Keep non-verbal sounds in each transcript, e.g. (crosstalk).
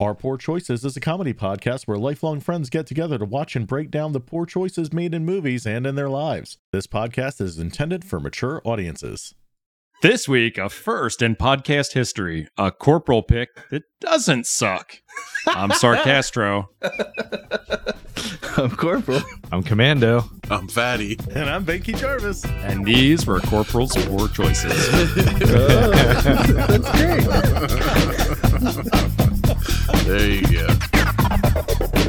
Our Poor Choices is a comedy podcast where lifelong friends get together to watch and break down the poor choices made in movies and in their lives. This podcast is intended for mature audiences. This week, a first in podcast history, a corporal pick that doesn't suck. I'm (laughs) Sarcastro. I'm Corporal. I'm Commando. I'm fatty. And I'm Banky Jarvis. And these were Corporal's poor choices. (laughs) Oh. (laughs) That's great. There you go.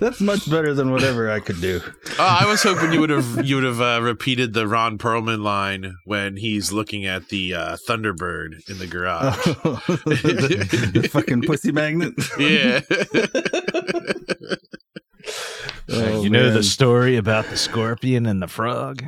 That's much better than whatever I could do. Oh, (laughs) I was hoping you would have you would have uh, repeated the Ron Perlman line when he's looking at the uh, Thunderbird in the garage. the, (laughs) the fucking pussy magnet. yeah. (laughs) Oh, you know man. the story about the scorpion and the frog?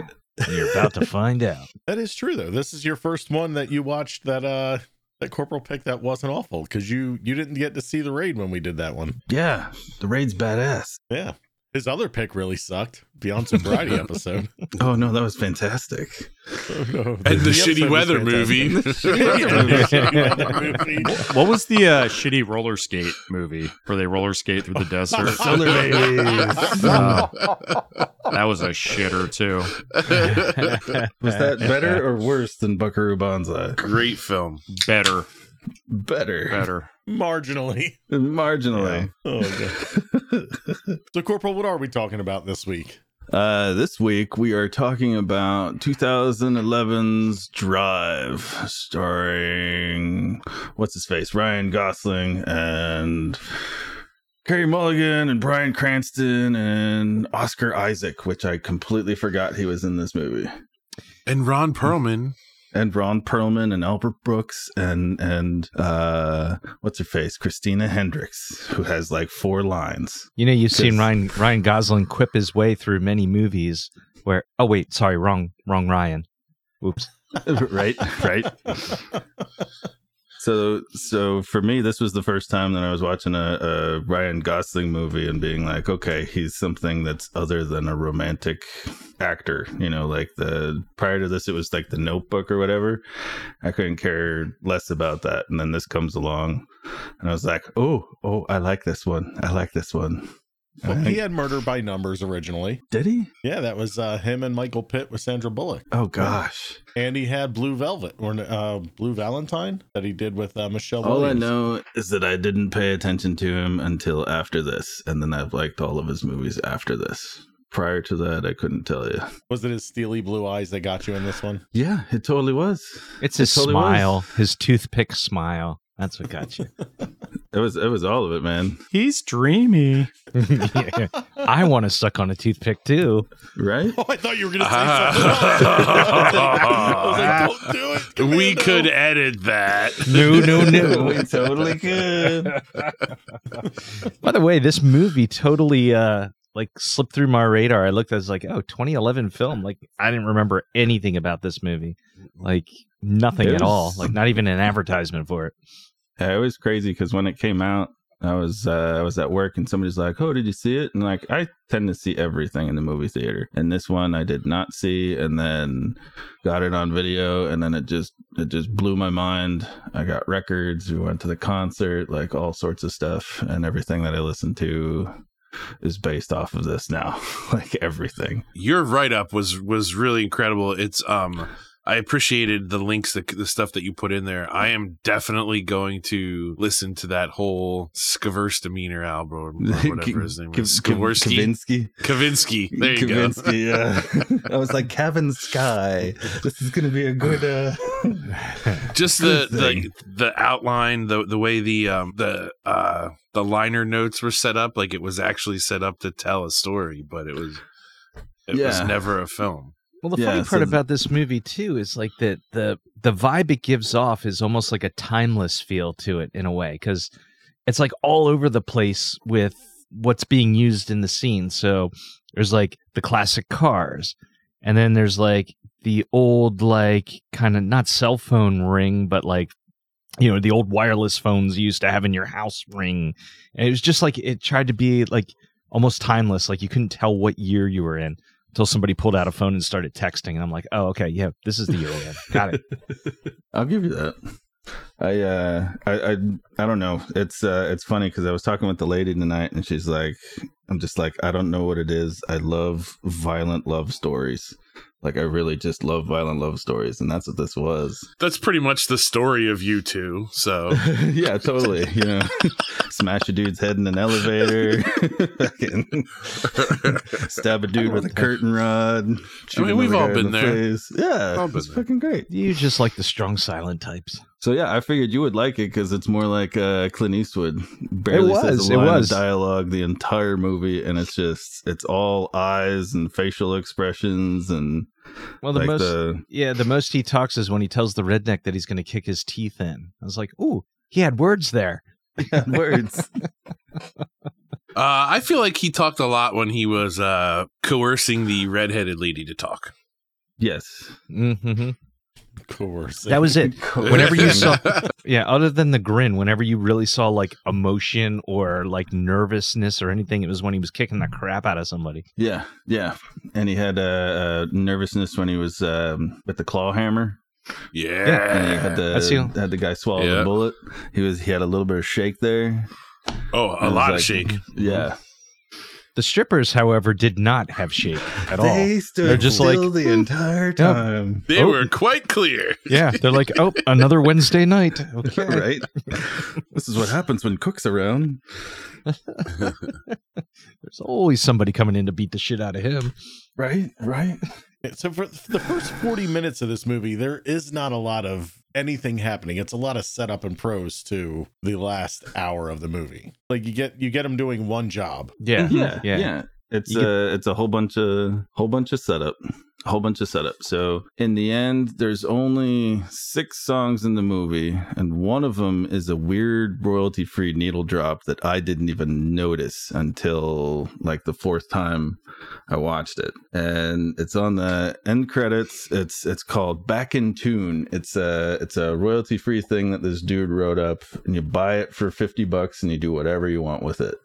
You're about to find out. That is true though. This is your first one that you watched that uh that corporal pick that wasn't awful because you you didn't get to see the raid when we did that one. Yeah, the raid's badass. Yeah. His other pick really sucked. Beyond sobriety episode. (laughs) Oh no, that was fantastic. Oh, no. And the, (laughs) shitty weather (laughs) movie. The shitty weather movie. what was the uh, shitty roller skate movie where they roller skate through the desert? Solar babies. Oh, that was a shitter too. Was that better or worse than Buckaroo Banzai? Great film. Better, Better. better. Marginally. Marginally. Oh, God. so, Corporal, what are we talking about this week? Uh, this week we are talking about 2011's Drive, starring what's his face, Ryan Gosling and Carey Mulligan and Bryan Cranston and Oscar Isaac, which I completely forgot he was in this movie. And Ron Perlman. And Ron Perlman and Albert Brooks and and uh what's her face? Christina Hendricks, who has like four lines. You know, you've seen Ryan Ryan Gosling quip his way through many movies where oh wait, sorry, wrong wrong Ryan. Oops. (laughs) right, right. (laughs) So, so for me, this was the first time that I was watching a, a Ryan Gosling movie and being like, okay, he's something that's other than a romantic actor. You know, like the prior to this, it was like The Notebook or whatever. I couldn't care less about that, and then this comes along, and I was like, oh, oh, I like this one. I like this one. Well, I- he had Murder by Numbers originally. Did he? Yeah, that was uh, him and Michael Pitt with Sandra Bullock. Oh gosh. And he had Blue Velvet or uh, Blue Valentine that he did with uh, Michelle All I know is that I didn't pay attention to him until after this, and then I've liked all of his movies after this. Prior to that, I couldn't tell you. Was it his steely blue eyes that got you in this one? Yeah, it totally was. It's his It totally was. smile, his toothpick smile. That's what got you. It was. It was all of it, man. (laughs) He's dreamy. Yeah. (laughs) I want to suck on a toothpick too. Right? (laughs) Oh, I thought you were going to say something else. I was like, don't do it. We Commando. could edit that. No, no, no. we totally could. By the way, this movie totally uh like slipped through my radar. I looked, I was like, oh, 2011 film. Like I didn't remember anything about this movie. Like nothing It at all. Like not even an advertisement for it. Yeah, it was crazy because when it came out, I was uh, I was at work and somebody's like, "Oh, did you see it?" And like, I tend to see everything in the movie theater, and this one I did not see, and then got it on video, and then it just it just blew my mind. I got records, we went to the concert, like all sorts of stuff, and everything that I listened to is based off of this now, (laughs) like everything. Your write up was was really incredible. It's um I appreciated the links, the, the stuff that you put in there. I am definitely going to listen to that whole Skaverstaminer album, or (laughs) whatever his name is. Kavinsky. Kavinsky. There you Kavinsky, yeah. (laughs) I was like, Kevin Sky. This is going to be a good. uh go. (laughs) Just the, Good thing. the the outline, the the way the um the uh the liner notes were set up, like it was actually set up to tell a story, but it was it was never a film. Well, the Yeah, funny part th- about this movie too is like that the the vibe it gives off is almost like a timeless feel to it in a way because it's like all over the place with what's being used in the scene. So there's like the classic cars, and then there's like the old like kind of not cell phone ring, but like you know the old wireless phones you used to have in your house ring and it was just like it tried to be like almost timeless like you couldn't tell what year you were in until somebody pulled out a phone and started texting and i'm like oh okay yeah this is the year got it (laughs) I'll give you that. I uh I I, I don't know. It's uh it's funny because I was talking with the lady tonight and she's like I'm just like I don't know what it is. I love violent love stories. Like I really just love violent love stories and that's what this was. That's pretty much the story of you two. So (laughs) yeah, totally. You know, (laughs) smash a dude's head in an elevator, fucking (laughs) stab a dude with a curtain rod. I mean, we've all been the there. face. Yeah, All been it's there. fucking great. you just like the strong silent types So yeah, I figured you would like it because it's more like uh, Clint Eastwood. Barely says was, a it line was. of dialogue the entire movie, and it's just it's all eyes and facial expressions and well the like most the yeah the most he talks is when he tells the redneck that he's going to kick his teeth in i was like ooh he had words there (laughs) words. (laughs) uh, I feel like he talked a lot when he was uh, coercing the redheaded lady to talk. yes, hmm Coercive. that was it (laughs) Whenever you saw- (laughs) yeah other than the grin whenever you really saw like emotion or like nervousness or anything it was when he was kicking the crap out of somebody yeah, yeah, and he had uh, uh, nervousness when he was um, with the claw hammer, yeah. and he had the had the guy swallow Yeah. the bullet. He was he had a little bit of shake there. oh, a lot like- of shake. Yeah, the strippers however did not have shake at all stood They're just like- the hmm. entire time. They Oh. were quite clear. yeah they're like oh another wednesday night (laughs) okay right? this is what happens when Cook's around. (laughs) there's always somebody coming in to beat the shit out of him Right, right. So for the first 40 minutes of this movie, there is not a lot of anything happening. It's a lot of setup and prose to the last hour of the movie. Like you get you get them doing one job. yeah yeah, yeah. yeah. It's You get- a it's a whole bunch of whole bunch of setup, a whole bunch of setup. So in the end, there's only six songs in the movie, and one of them is a weird royalty free needle drop that I didn't even notice until like the fourth time I watched it, and it's on the end credits. It's it's called Back in Tune. It's a it's a royalty free thing that this dude wrote up, and you buy it for fifty bucks, and you do whatever you want with it.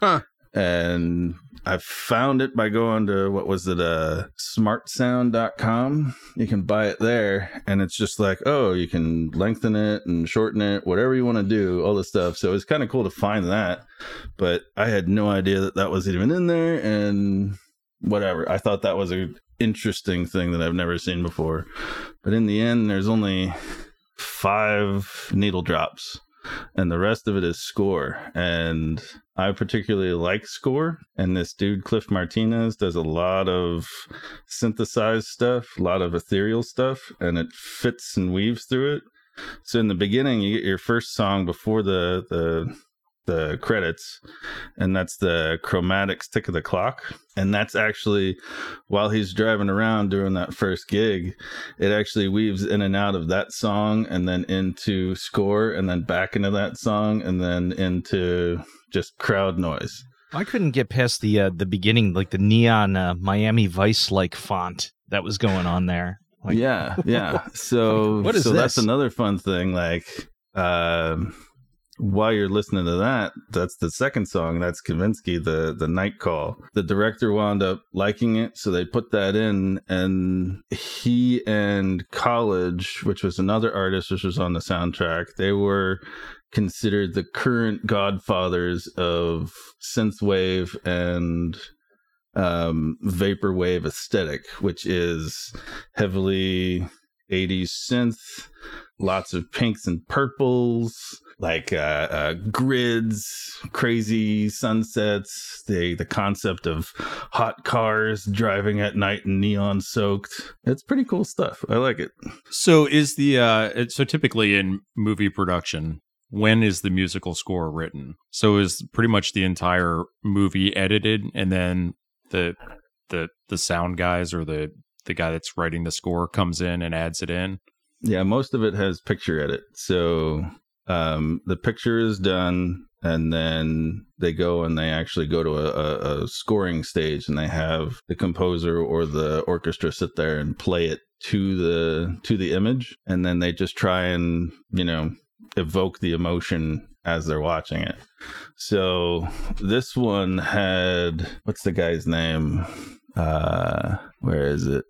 Huh. And I found it by going to what was it, uh, smartsound.com. You can buy it there, and it's just like, oh, you can lengthen it and shorten it, whatever you want to do, all this stuff. So it's kind of cool to find that, but I had no idea that that was even in there, and whatever. I thought that was an interesting thing that I've never seen before, but in the end, there's only five needle drops and the rest of it is score. And i particularly like score and this dude cliff martinez does a lot of synthesized stuff a lot of ethereal stuff and it fits and weaves through it. So in the beginning you get your first song before the the the credits and that's the chromatics tick of the clock. And that's actually while he's driving around during that first gig it actually weaves in and out of that song and then into score and then back into that song and then into just crowd noise. I couldn't get past the uh, the beginning, like the neon uh, Miami Vice like font that was going on there. Like, yeah yeah. (laughs) So What is so that's another fun thing like um while you're listening to that that's the second song that's kavinsky the the night call. The director wound up liking it so they put that in and he and college which was another artist which was on the soundtrack they were considered the current godfathers of synthwave and um, vaporwave aesthetic, which is heavily 80s synth, lots of pinks and purples, like uh, uh, grids, crazy sunsets, the the concept of hot cars driving at night and neon soaked. It's pretty cool stuff. I like it. So is the uh so typically in movie production, when is the musical score written? So is pretty much the entire movie edited and then the the the sound guys or the the guy that's writing the score comes in and adds it in? Yeah, most of it has picture edit. So um, the picture is done, and then they go and they actually go to a, a, scoring stage, and they have the composer or the orchestra sit there and play it to the to the image, and then they just try and you know evoke the emotion as they're watching it. So this one had what's the guy's name? Uh where is it?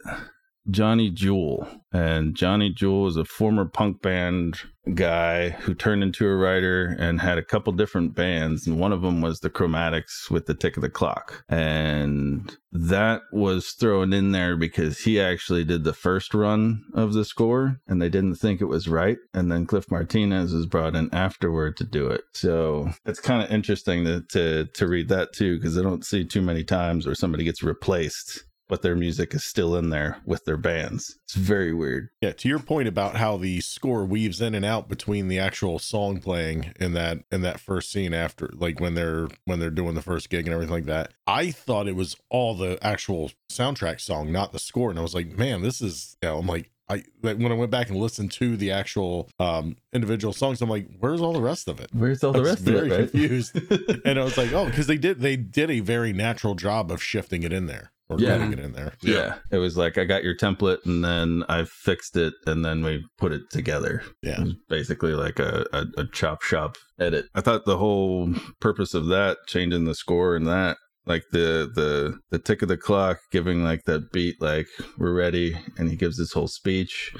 Johnny Jewel. And Johnny Jewel is a former punk band guy who turned into a writer and had a couple different bands. And one of them was the Chromatics with the Tick of the Clock. And that was thrown in there because he actually did the first run of the score and they didn't think it was right. And then Cliff Martinez was brought in afterward to do it. So it's kind of interesting to, to, to read that too, because I don't see too many times where somebody gets replaced but their music is still in there with their bands. It's very weird. Yeah, to your point about how the score weaves in and out between the actual song playing in that in that first scene after like when they're when they're doing the first gig and everything like that. I thought it was all the actual soundtrack song, not the score. And I was like, man, this is you know, I'm like I like when I went back and listened to the actual um individual songs, I'm like, where's all the rest of it? Where's all I the rest of very it? Right? confused. (laughs) and I was like, oh, because they did they did a very natural job of shifting it in there or Yeah. getting it in there. yeah. It was like I got your template and then I fixed it and then we put it together. Yeah. It basically like a, a, a chop shop edit. I thought the whole purpose of that, changing the score and that, like the the the tick of the clock, giving like that beat, like we're ready, and he gives this whole speech.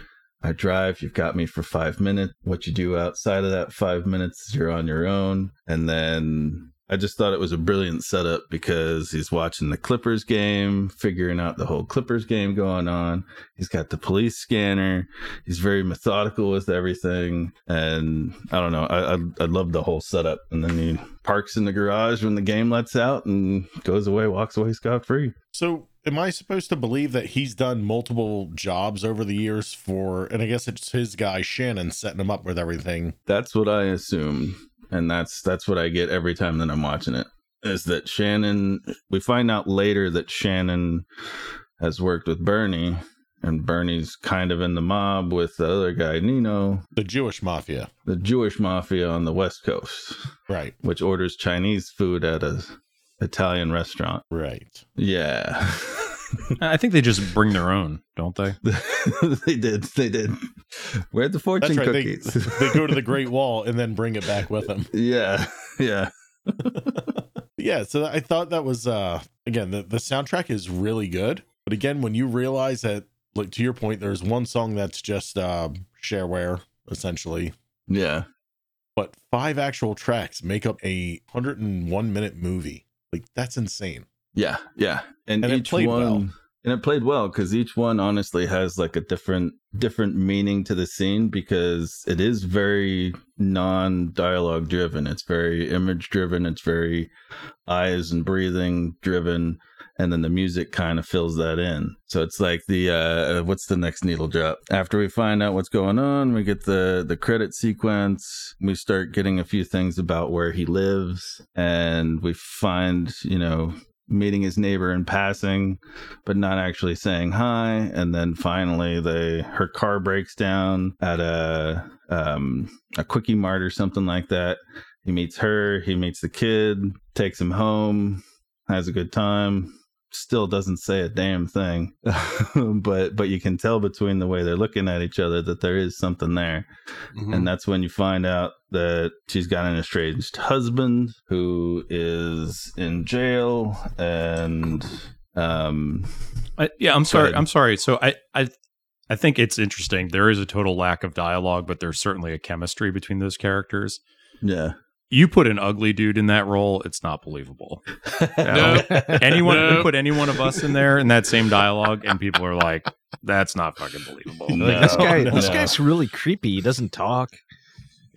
I drive, you've got me for five minutes. What you do outside of that five minutes, you're on your own. And then I just thought it was a brilliant setup because he's watching the Clippers game, figuring out the whole Clippers game going on. He's got the police scanner. He's very methodical with everything. And I don't know, I, I, I love the whole setup. And then he parks in the garage when the game lets out and goes away, walks away scot free. So, am I supposed to believe that he's done multiple jobs over the years for, and I guess it's his guy Shannon setting him up with everything? That's what I assume, and that's that's what I get every time that I'm watching it. Is that Shannon? We find out later that Shannon has worked with Bernie, and Bernie's kind of in the mob with the other guy Nino, The Jewish mafia, the Jewish mafia on the West Coast, right? which orders Chinese food at a Italian restaurant. Right. Yeah. (laughs) I think they just bring their own, don't they? (laughs) they did. They did. Where'd the fortune That's right. They, cookies? they go to the Great (laughs) Wall and then bring it back with them. yeah. Yeah. (laughs) yeah. So I thought that was, uh again, the, the soundtrack is really good. But again, when you realize that, like to your point, there's one song that's just uh, shareware, essentially, Yeah. but five actual tracks make up a 101 minute movie. Like, that's insane. Yeah, yeah, and, And it each played one, well. and it played well because each one honestly has like a different different meaning to the scene because it is very non dialogue driven. It's very image driven. It's very eyes and breathing driven, and then the music kind of fills that in. So it's like the uh, what's the next needle drop? After we find out what's going on, we get the the credit sequence. We start getting a few things about where he lives, and we find you know meeting his neighbor in passing but not actually saying hi. And then finally they her car breaks down at a um a quickie mart or something like that. He meets her he meets the kid takes him home has a good time still doesn't say a damn thing (laughs) but but you can tell between the way they're looking at each other that there is something there Mhm. and that's when you find out that she's got an estranged husband who is in jail and um I, yeah, I'm sorry. ahead. I'm sorry. So I, I, I think it's interesting. There is a total lack of dialogue, but there's certainly a chemistry between those characters. yeah You put an ugly dude in that role, it's not believable. (laughs) No. Anyone No. put any one of us in there in that same dialogue, and people are like, "That's not fucking believable." No. Like, this guy, no. this guy's really creepy. He doesn't talk.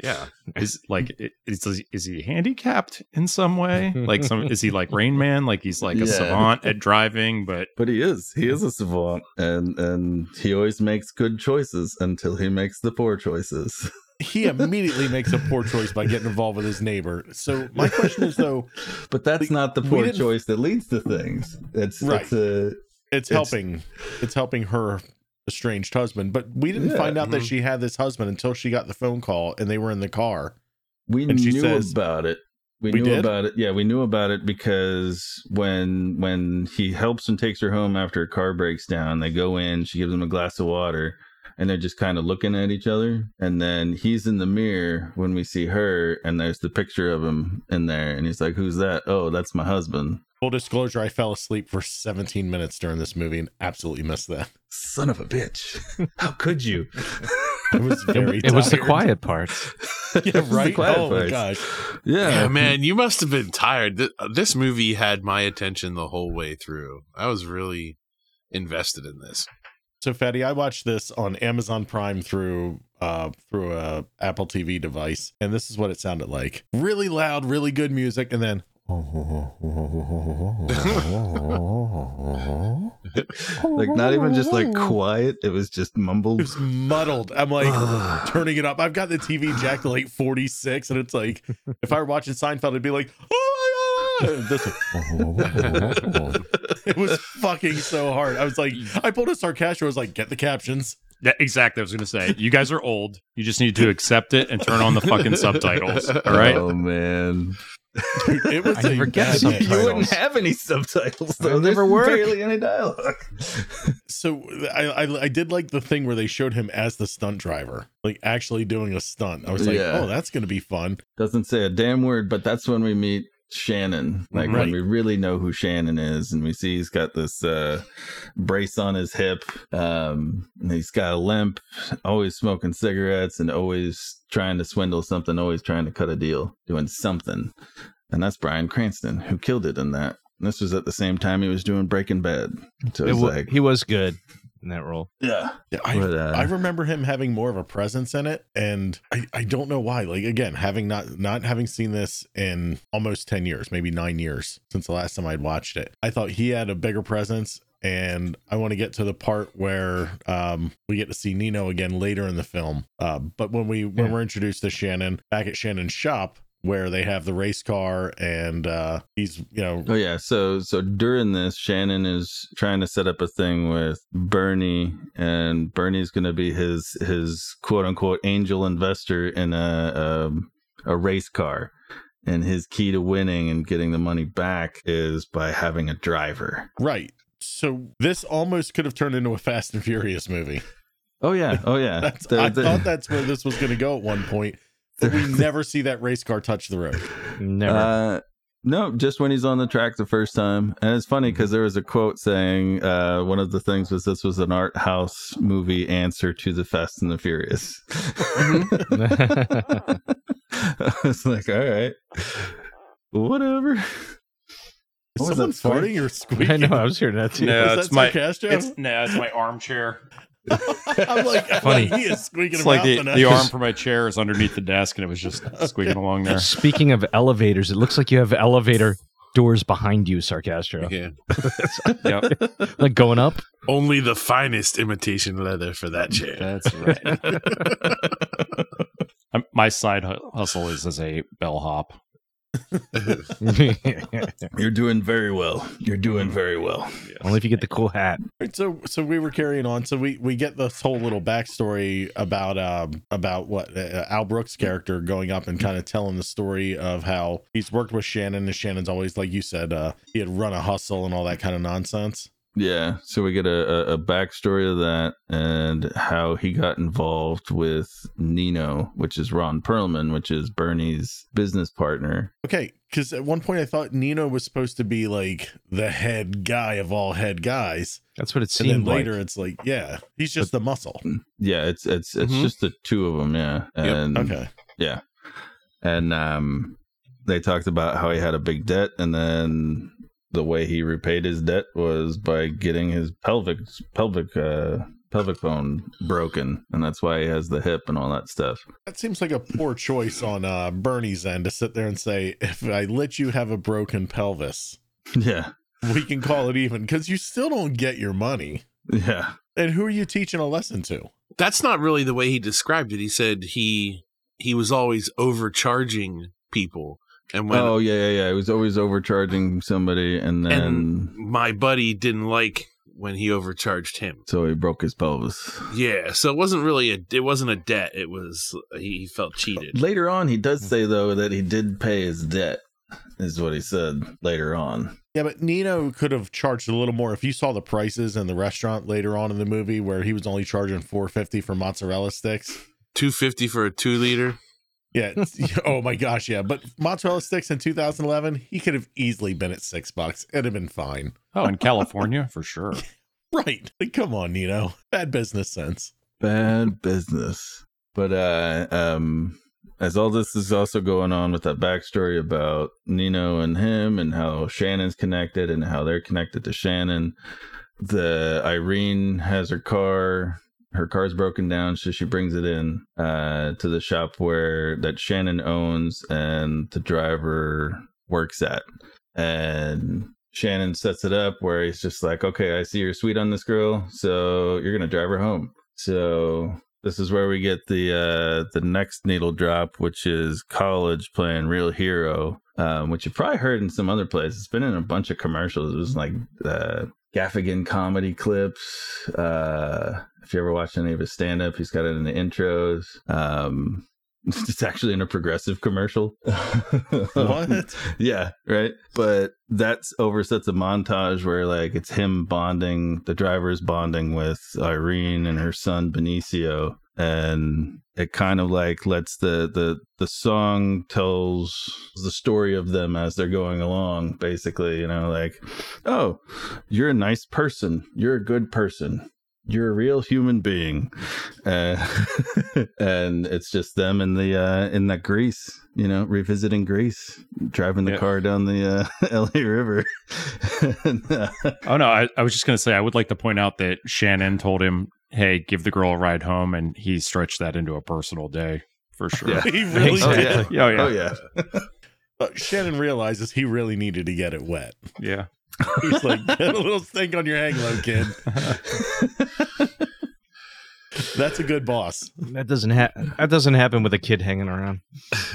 yeah, is like is is he handicapped in some way? (laughs) Like some is he like Rain Man? Like he's like a Yeah. savant at driving, but but he is he is a savant and and he always makes good choices until he makes the poor choices (laughs) He immediately makes a poor choice by getting involved with his neighbor. So, my question is, though, (laughs) but that's not the poor choice that leads to things it's Right. it's a it's It's- helping it's helping her estranged husband but we didn't Yeah. find out that Mhm. she had this husband until she got the phone call and they were in the car we And she knew says- about it we, We knew did? about it yeah we knew about it because when when he helps and takes her home after her car breaks down they go in she gives him a glass of water and they're just kind of looking at each other. And then he's in the mirror when we see her, and there's the picture of him in there, and he's like, "Who's that? Oh, that's my husband." Full disclosure, I fell asleep for 17 minutes during this movie and absolutely missed that. Son of a bitch! How could you? (laughs) I was very It was the quiet part. (laughs) Yeah, It the right? quiet Oh my parts. gosh. Yeah, Yeah, (laughs) man, you must have been tired. Uh, this movie had my attention the whole way through. I was really invested in this. So Fatty, I watched this on Amazon Prime through uh through a Apple TV device, and this is what it sounded like. Really loud, really good music, and then like not even just like quiet. It was just it mumbled. was muddled. I'm like (sighs) turning it up. I've got the TV jacked to like 46, and it's like if I were watching Seinfeld, it'd be like, oh my god. And This (laughs) it was fucking so hard. I was like, I pulled a Sarcastro. I was like, get the captions. Yeah, exactly. I was going to say, you guys are old. You just need to accept it and turn on the fucking subtitles. (laughs) All right. Oh man. Dude, it was I a never get subtitles. You wouldn't have any subtitles. They Though. never There's work. barely any dialogue. So I, I I did like the thing where they showed him as the stunt driver, like actually doing a stunt. I was like, Yeah. oh, that's gonna be fun. Doesn't say a damn word, but that's when we meet Shannon. Like Right. when we really know who Shannon is, and we see he's got this uh, brace on his hip. Um, he's got a limp, always smoking cigarettes, and always trying to swindle something, always trying to cut a deal, doing something. And that's Bryan Cranston who killed it in that. This was at the same time he was doing Breaking Bad. So It it's wa- like, he was good in that role. yeah, Yeah, I, But, uh, I remember him having more of a presence in it, and I, I don't know why. Like again, having not not having seen this in almost ten years, maybe nine years since the last time I'd watched it, I thought he had a bigger presence. And I want to get to the part where um, we get to see Nino again later in the film. Uh, but when we when Yeah. we're introduced to Shannon back at Shannon's shop, where they have the race car, and uh, he's you know Oh yeah, so so during this, Shannon is trying to set up a thing with Bernie, and Bernie's going to be his his quote unquote angel investor in a um, a race car, and his key to winning and getting the money back is by having a driver. right. So this almost could have turned into a Fast and Furious movie. Oh yeah, oh yeah. (laughs) I thought that's where this was going to go at one point. But we never see that race car touch the road. Never. Uh, no, just when he's on the track the first time. And it's funny because there was a quote saying uh, one of the things was this was an art house movie answer to the Fast and the Furious. (laughs) I was like, all right, whatever. Is What someone that squeak? farting or squeaking? I know. I was hearing that too. No, Was it's that my- Sarcastro? It's no, it's my armchair. (laughs) I'm like, (laughs) Funny. like, he is squeaking It's like the, tonight. the arm for my chair is underneath the desk, and it was just (laughs) squeaking along there. Speaking of elevators, it looks like you have elevator doors behind you, Sarcastro. Yeah. Yep, Like going up. Only the finest imitation leather for that chair. that's right. My side hustle is as a bellhop. (laughs) You're doing very well. You're doing very well. Only if you get the cool hat. Right, so so we were carrying on. So we we get this whole little backstory about um about what uh, Al Brooks' character going up and kind of telling the story of how he's worked with Shannon and Shannon's always like you said uh he had run a hustle and all that kind of nonsense. Yeah, so we get a, a, a backstory of that and how he got involved with Nino, which is Ron Perlman, which is Bernie's business partner. Okay, because at one point I thought Nino was supposed to be like the head guy of all head guys, That's what it and then seemed later like. it's like yeah he's just the muscle. Yeah, it's it's it's Mhm. just the two of them. Yeah, Yep, and Okay, yeah, and um, they talked about how he had a big debt, and then the way he repaid his debt was by getting his pelvic pelvic uh pelvic bone broken, and that's why he has the hip and all that stuff. that seems like a poor choice on uh Bernie's end to sit there and say if I let you have a broken pelvis. (laughs) Yeah, we can call it even because you still don't get your money. yeah. And who are you teaching a lesson to? That's not really the way he described it. He said he he was always overcharging people. And when oh yeah, yeah, yeah. He was always overcharging somebody, and then and my buddy didn't like when he overcharged him. so he broke his pelvis. Yeah, so it wasn't really a it wasn't a debt. It was he felt cheated. Later on, he does say though that he did pay his debt, is what he said later on. Yeah, but Nino could have charged a little more if you saw the prices in the restaurant later on in the movie where he was only charging 450 for mozzarella sticks. 250 for a two liter. Yeah. (laughs) oh my gosh, yeah. But mozzarella sticks in 2011, he could have easily been at six bucks. It'd have been fine. Oh, in California for sure. (laughs) Right. Like, come on, Nino. Bad business sense. Bad business. But uh um as all this is also going on with that backstory about Nino and him and how Shannon's connected and how they're connected to Shannon, the Irene has her car her car's broken down so she brings it in uh to the shop where that Shannon owns and the driver works at. And Shannon sets it up where he's just like okay I see you're sweet on this girl so you're gonna drive her home. So this is where we get the uh the next needle drop which is college playing real hero um which you probably heard in some other places. It's been in a bunch of commercials. It was like uh Gaffigan comedy clips. Uh, if you ever watched any of his stand up, he's got it in the intros. Um, (laughs) it's actually in a progressive commercial. (laughs) What? yeah, right. But that's oversets a montage where like it's him bonding, the driver's bonding with Irene and her son Benicio. And it kind of like lets the the the song tells the story of them as they're going along, basically, you know, like, oh, you're a nice person, you're a good person, you're a real human being, uh, (laughs) and it's just them in the uh, in that Grease, you know, revisiting Grease, driving the Yeah. car down the uh, (laughs) L.A. River. (laughs) and, uh, Oh no, I, I was just gonna say I would like to point out that Shannon told him, "Hey, give the girl a ride home," and he stretched that into a personal day for (laughs) sure. Yeah. he really oh did. yeah, Oh, yeah. oh yeah. (laughs) Uh, Shannon realizes he really needed to get it wet. yeah. He's like, (laughs) get a little stink on your hang low, kid. That's a good boss. That doesn't ha- that doesn't happen with a kid hanging around.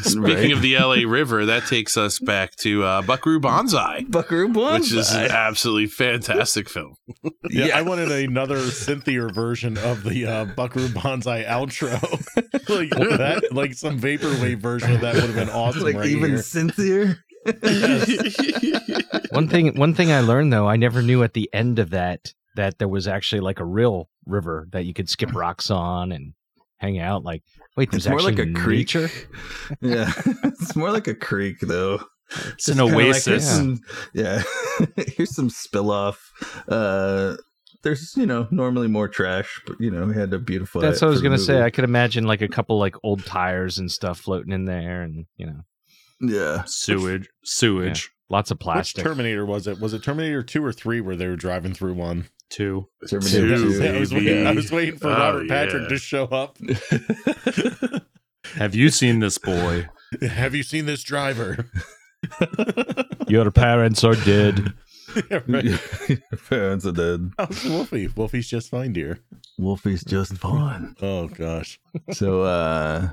Speaking Right. of the LA River, that takes us back to uh, Buckaroo Banzai, Buckaroo Banzai. which is an absolutely fantastic film. Yeah, Yeah. I wanted another synthier version of the uh, Buckaroo Banzai outro. (laughs) like that, like some vaporwave version of that would have been awesome. like right even here. Synthier. One thing one thing I learned though, I never knew at the end of that that there was actually like a real river that you could skip rocks on and hang out. Like, wait, there's It's more like actually a creek. nature? (laughs) Yeah, it's more like a creek though. It's an Just kinda like, oasis. here's some- yeah, (laughs) here's some spill off. Uh, there's you know normally more trash, but you know we had to beautify. That's it what I was gonna say. I could imagine like a couple like old tires and stuff floating in there, and you know, Yeah, Sewage, sewage. lots of Which plastic. Terminator was it? Was it Terminator two or three where they were driving through one? Two. Terminator Two, two. I was waiting. I was waiting for Oh, Robert Patrick yeah. to show up. Have you seen this boy? (laughs) Have you seen this driver? (laughs) Your parents are dead. (laughs) Yeah, right. Your parents are dead. How's Wolfie? Wolfie's just fine, dear. Wolfie's just fine. Oh gosh. so uh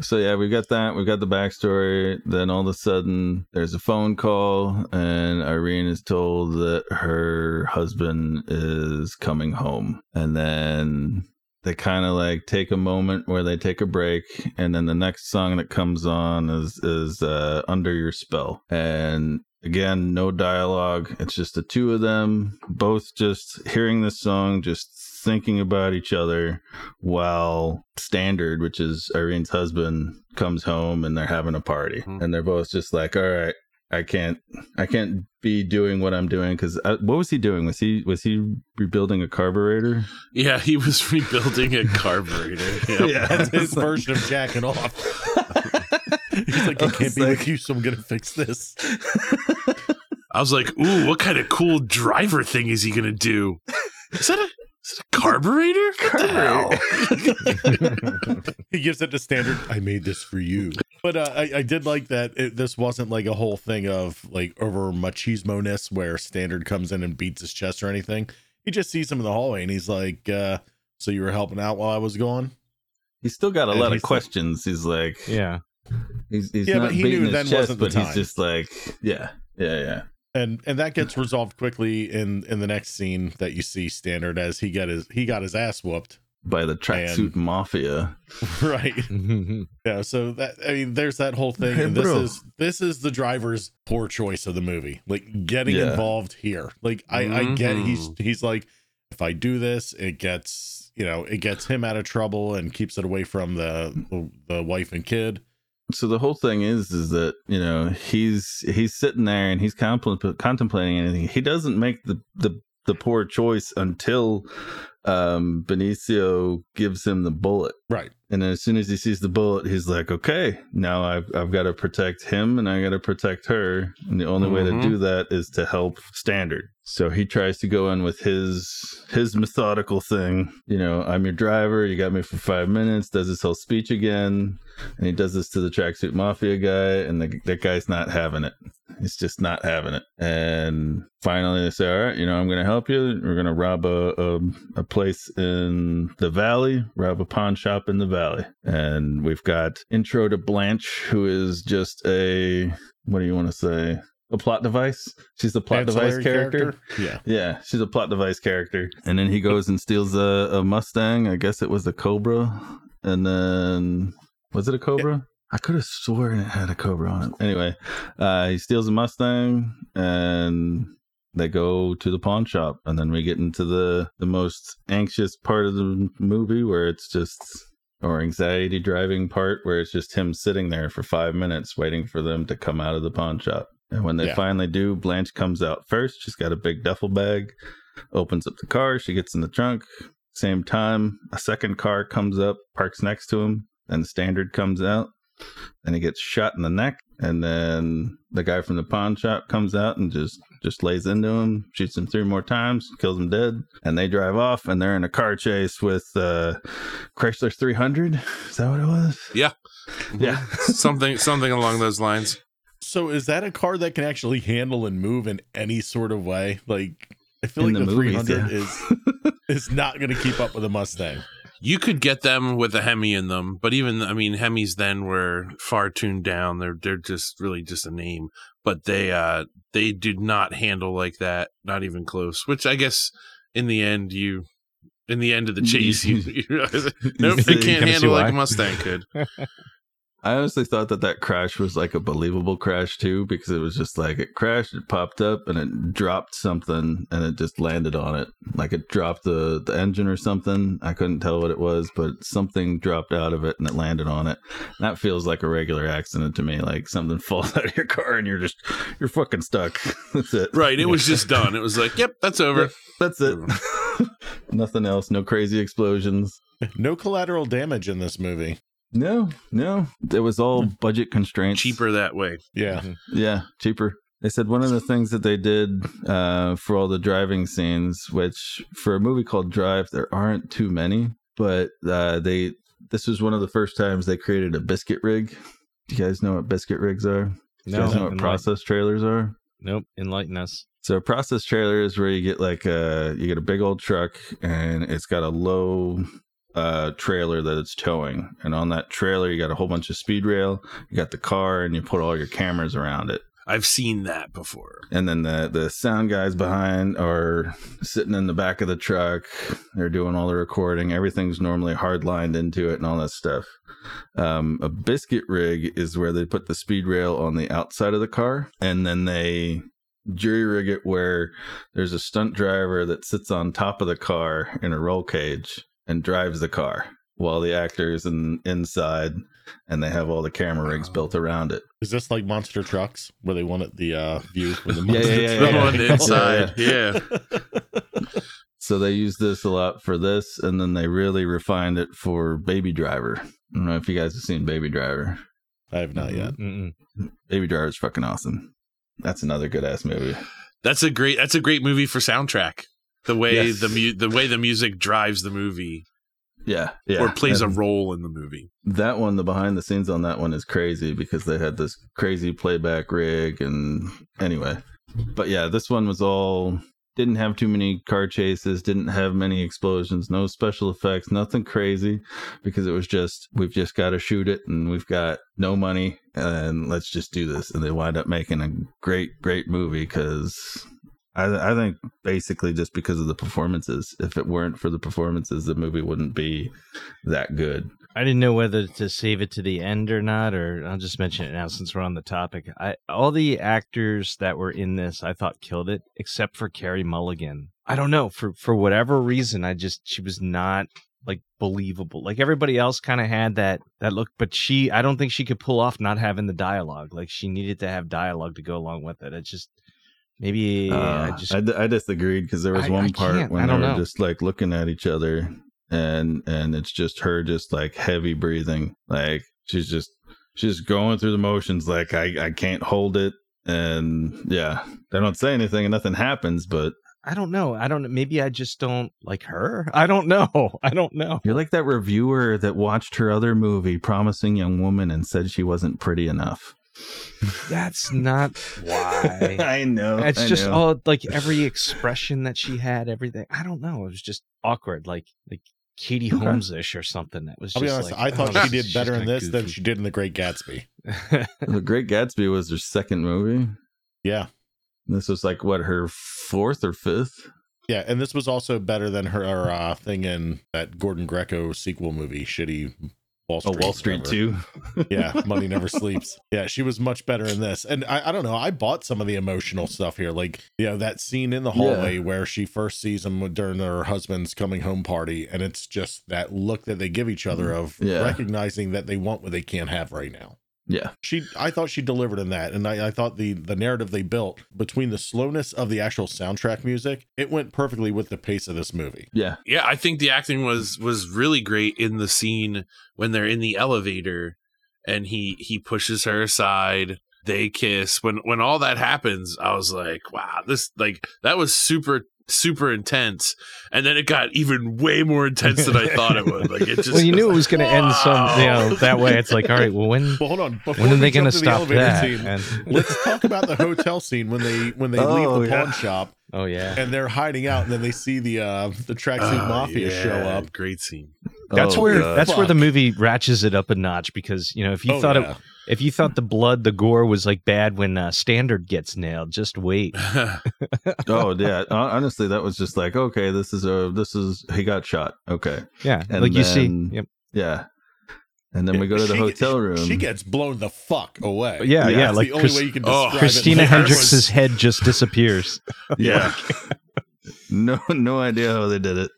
so yeah we got that. We got the backstory. Then all of a sudden there's a phone call and irene is told that her husband is coming home. And then they kind of like take a moment where they take a break and then the next song that comes on is is uh under your spell. And again no dialogue it's just the two of them both just hearing this song just thinking about each other while standard which is irene's husband comes home and they're having a party Mhm. and they're both just like all right i can't i can't be doing what i'm doing because what was he doing was he was he rebuilding a carburetor Yeah, he was (laughs) rebuilding a carburetor. (laughs) Yep. (laughs) That's his version of jacking off. He's like, I I can't was be like- with you, so I'm gonna fix this. I was like, ooh, what kind of cool driver thing is he going to do? Is that a, is that a carburetor? What the hell? (laughs) he gives it to standard. I made this for you. But uh, I, I did like that it, this wasn't like a whole thing of like over machismo ness where standard comes in and beats his chest or anything. He just sees him in the hallway and he's like, uh, "So you were helping out while I was gone?" he's still got a And lot of he's like- questions he's like Yeah. He's, he's Yeah, not but he knew then chest wasn't the but he's time. just like yeah yeah yeah and and that gets resolved quickly in in the next scene that you see standard as he got his he got his ass whooped by the tracksuit mafia. (laughs) right. (laughs) Yeah, so that I mean, there's that whole thing, Hey, and this bro. is this is the driver's poor choice of the movie, like getting Yeah. involved here. Like I, I get he's Mhm. he's like, if I do this, it gets you know it gets him out of trouble and keeps it away from the the, the wife and kid. So the whole thing is, is that you know he's he's sitting there and he's compl- contemplating anything. He doesn't make the the the poor choice until um Benicio gives him the bullet. Right. And as soon as he sees the bullet, he's like, "Okay, now I've I've got to protect him and I got to protect her, and the only way Mhm. to do that is to help Standard." So he tries to go in with his his methodical thing. You know, I'm your driver. You got me for five minutes. Does his whole speech again, and he does this to the tracksuit mafia guy, and the, that guy's not having it. He's just not having it. And finally, they say, "All right, you know, I'm going to help you. We're going to rob a, a a place in the valley, rob a pawn shop in the valley." And we've got intro to Blanche, who is just a what do you want to say? A plot device. She's the plot device Ancillary character. Yeah. Yeah, she's a plot device character. And then he goes and steals a, a Mustang. I guess it was a Cobra. And then was it a Cobra? I could have sworn it had a Cobra on it. Anyway, uh, he steals a Mustang and they go to the pawn shop. And then we get into the, the most anxious part of the movie where it's just or anxiety driving part where it's just him sitting there for five minutes waiting for them to come out of the pawn shop. And when they Yeah. finally do, Blanche comes out first. She's got a big duffel bag, opens up the car. She gets in the trunk. Same time, a second car comes up, parks next to him. Then Standard comes out, and he gets shot in the neck. And then the guy from the pawn shop comes out and just just lays into him, shoots him three more times, kills him dead. And they drive off, and they're in a car chase with uh, Chrysler 300. (laughs) Is that what it was? Yeah. Yeah. (laughs) something something along those lines. So is that a car that can actually handle and move in any sort of way? Like I feel In like the, the movies, 300 yeah. is (laughs) is not going to keep up with a Mustang. You could get them with a Hemi in them, but even I mean Hemis then were far tuned down. They're they're just really just a name, but they uh they did not handle like that, not even close. Which I guess in the end you in the end of the (laughs) chase you, you realize (laughs) nope, it can't handle like a Mustang could. (laughs) I honestly thought that that crash was like a believable crash too, because it was just like it crashed, it popped up, and it dropped something, and it just landed on it. Like it dropped the the engine or something. I couldn't tell what it was, but something dropped out of it and it landed on it. That feels like a regular accident to me. Like something (laughs) falls out of your car and you're just you're fucking stuck. (laughs) That's it. Right, it was just done. It was like, yep, that's over. Yep, that's it. (laughs) Nothing else. No crazy explosions. No collateral damage in this movie. No, no. It was all budget constraints. Cheaper that way. Yeah. Yeah, cheaper. They said one of the things that they did uh, for all the driving scenes, which for a movie called Drive, there aren't too many, but uh, they this was one of the first times they created a biscuit rig. Do you guys know what biscuit rigs are? No. Do you guys know what enlighten- process trailers are? Nope, enlighten us. So a process trailer is where you get like a you get a big old truck and it's got a low uh trailer that it's towing. And on that trailer you got a whole bunch of speed rail you got the car and you put all your cameras around it. I've seen that before. and then the the sound guys behind are sitting in the back of the truck. They're doing all the recording. Everything's normally hard lined into it and all that stuff. Um, a biscuit rig is where they put the speed rail on the outside of the car. And then they jury rig it where there's a stunt driver that sits on top of the car in a roll cage and drives the car while the actors in inside and they have all the camera rigs built around it Is this like monster trucks where they wanted the uh view from the (laughs) monster yeah, yeah, The truck? yeah. one inside, yeah. (laughs) So they use this a lot for this, and then they really refined it for Baby Driver. I don't know if you guys have seen Baby Driver. I have not yet. Mm-mm. Baby Driver is fucking awesome. That's another good ass movie. That's a great. That's a great movie for soundtrack. The way Yes. the mu- the way the music drives the movie Yeah, yeah. or plays a role in the movie. that one, the behind the scenes on that one is crazy because they had this crazy playback rig, and anyway. But yeah, this one was all didn't have too many car chases, didn't have many explosions, no special effects, nothing crazy because it was just we've just got to shoot it and we've got no money and let's just do this and they wind up making a great great movie cuz I, I think basically just because of the performances. If it weren't for the performances, the movie wouldn't be that good. I didn't know whether to save it to the end or not, or I'll just mention it now since we're on the topic. I all the actors that were in this, I thought killed it, except for Carey Mulligan. I don't know for for whatever reason, I just she was not like believable. Like everybody else kind of had that that look, but she, I don't think she could pull off not having the dialogue. Like she needed to have dialogue to go along with it. It just maybe Uh, I I, just d- I disagreed because there was I- one I part when they were know. just like looking at each other, and and it's just her just like heavy breathing, like she's just she's going through the motions, like I I can't hold it, and yeah, they don't say anything and nothing happens, but I don't know. I don't. Maybe I just don't like her. I don't know. (laughs) I don't know. you're like that reviewer that watched her other movie, Promising Young Woman, and said she wasn't pretty enough. That's not why. (laughs) I know. It's I just know. all like every expression that she had, everything. I don't know. It was just awkward, like like Katie Holmes ish or something. That was. I'll be honest. like, I thought oh, she did better in kinda this than she did in The Great Gatsby. (laughs) The Great Gatsby was her second movie. Yeah, This was like what her fourth or fifth. yeah, and this was also better than her uh, thing in that Gordon Gekko sequel movie, shitty Wall Oh, Wall Street too. (laughs) yeah, Money Never (laughs) Sleeps. Yeah, she was much better in this. And I, I don't know, I bought some of the emotional stuff here. Like, you know, that scene in the hallway where she first sees him during her husband's coming home party. And it's just that look that they give each other mm-hmm. of Yeah. recognizing that they want what they can't have right now. Yeah. She, I thought she delivered in that, and I, I thought the the narrative they built between the slowness of the actual soundtrack music, it went perfectly with the pace of this movie. Yeah. yeah, I think the acting was was really great in the scene when they're in the elevator and he he pushes her aside. They kiss. When when all that happens, I was like, wow, this like that was super super intense. And then it got even way more intense than I thought it would. Like it just (laughs) well, you knew it was going to end some, you know, that way. It's like, all right, well, when Well, hold on. Before when are they going to to the stop that? scene, And, (laughs) Let's talk about the hotel scene when they when they Oh, leave the yeah. pawn shop oh yeah, and they're hiding out, and then they see the uh the tracksuit Oh, mafia yeah, show up. Great scene. that's Oh, where God. that's where the movie ratchets it up a notch because you know if you Oh, thought yeah. it if you thought the blood, the gore was like bad when uh, Standard gets nailed, just wait. (laughs) oh yeah. Honestly, that was just like, okay, this is a this is he got shot. Okay. Yeah, And like you see, yep. Yeah. And then we go to the She- hotel room. She gets blown the fuck away. Yeah, yeah, That's like the only Chris- way you can Oh, Christina it. Hendricks's head just disappears. (laughs) yeah. (laughs) no no idea how they did it.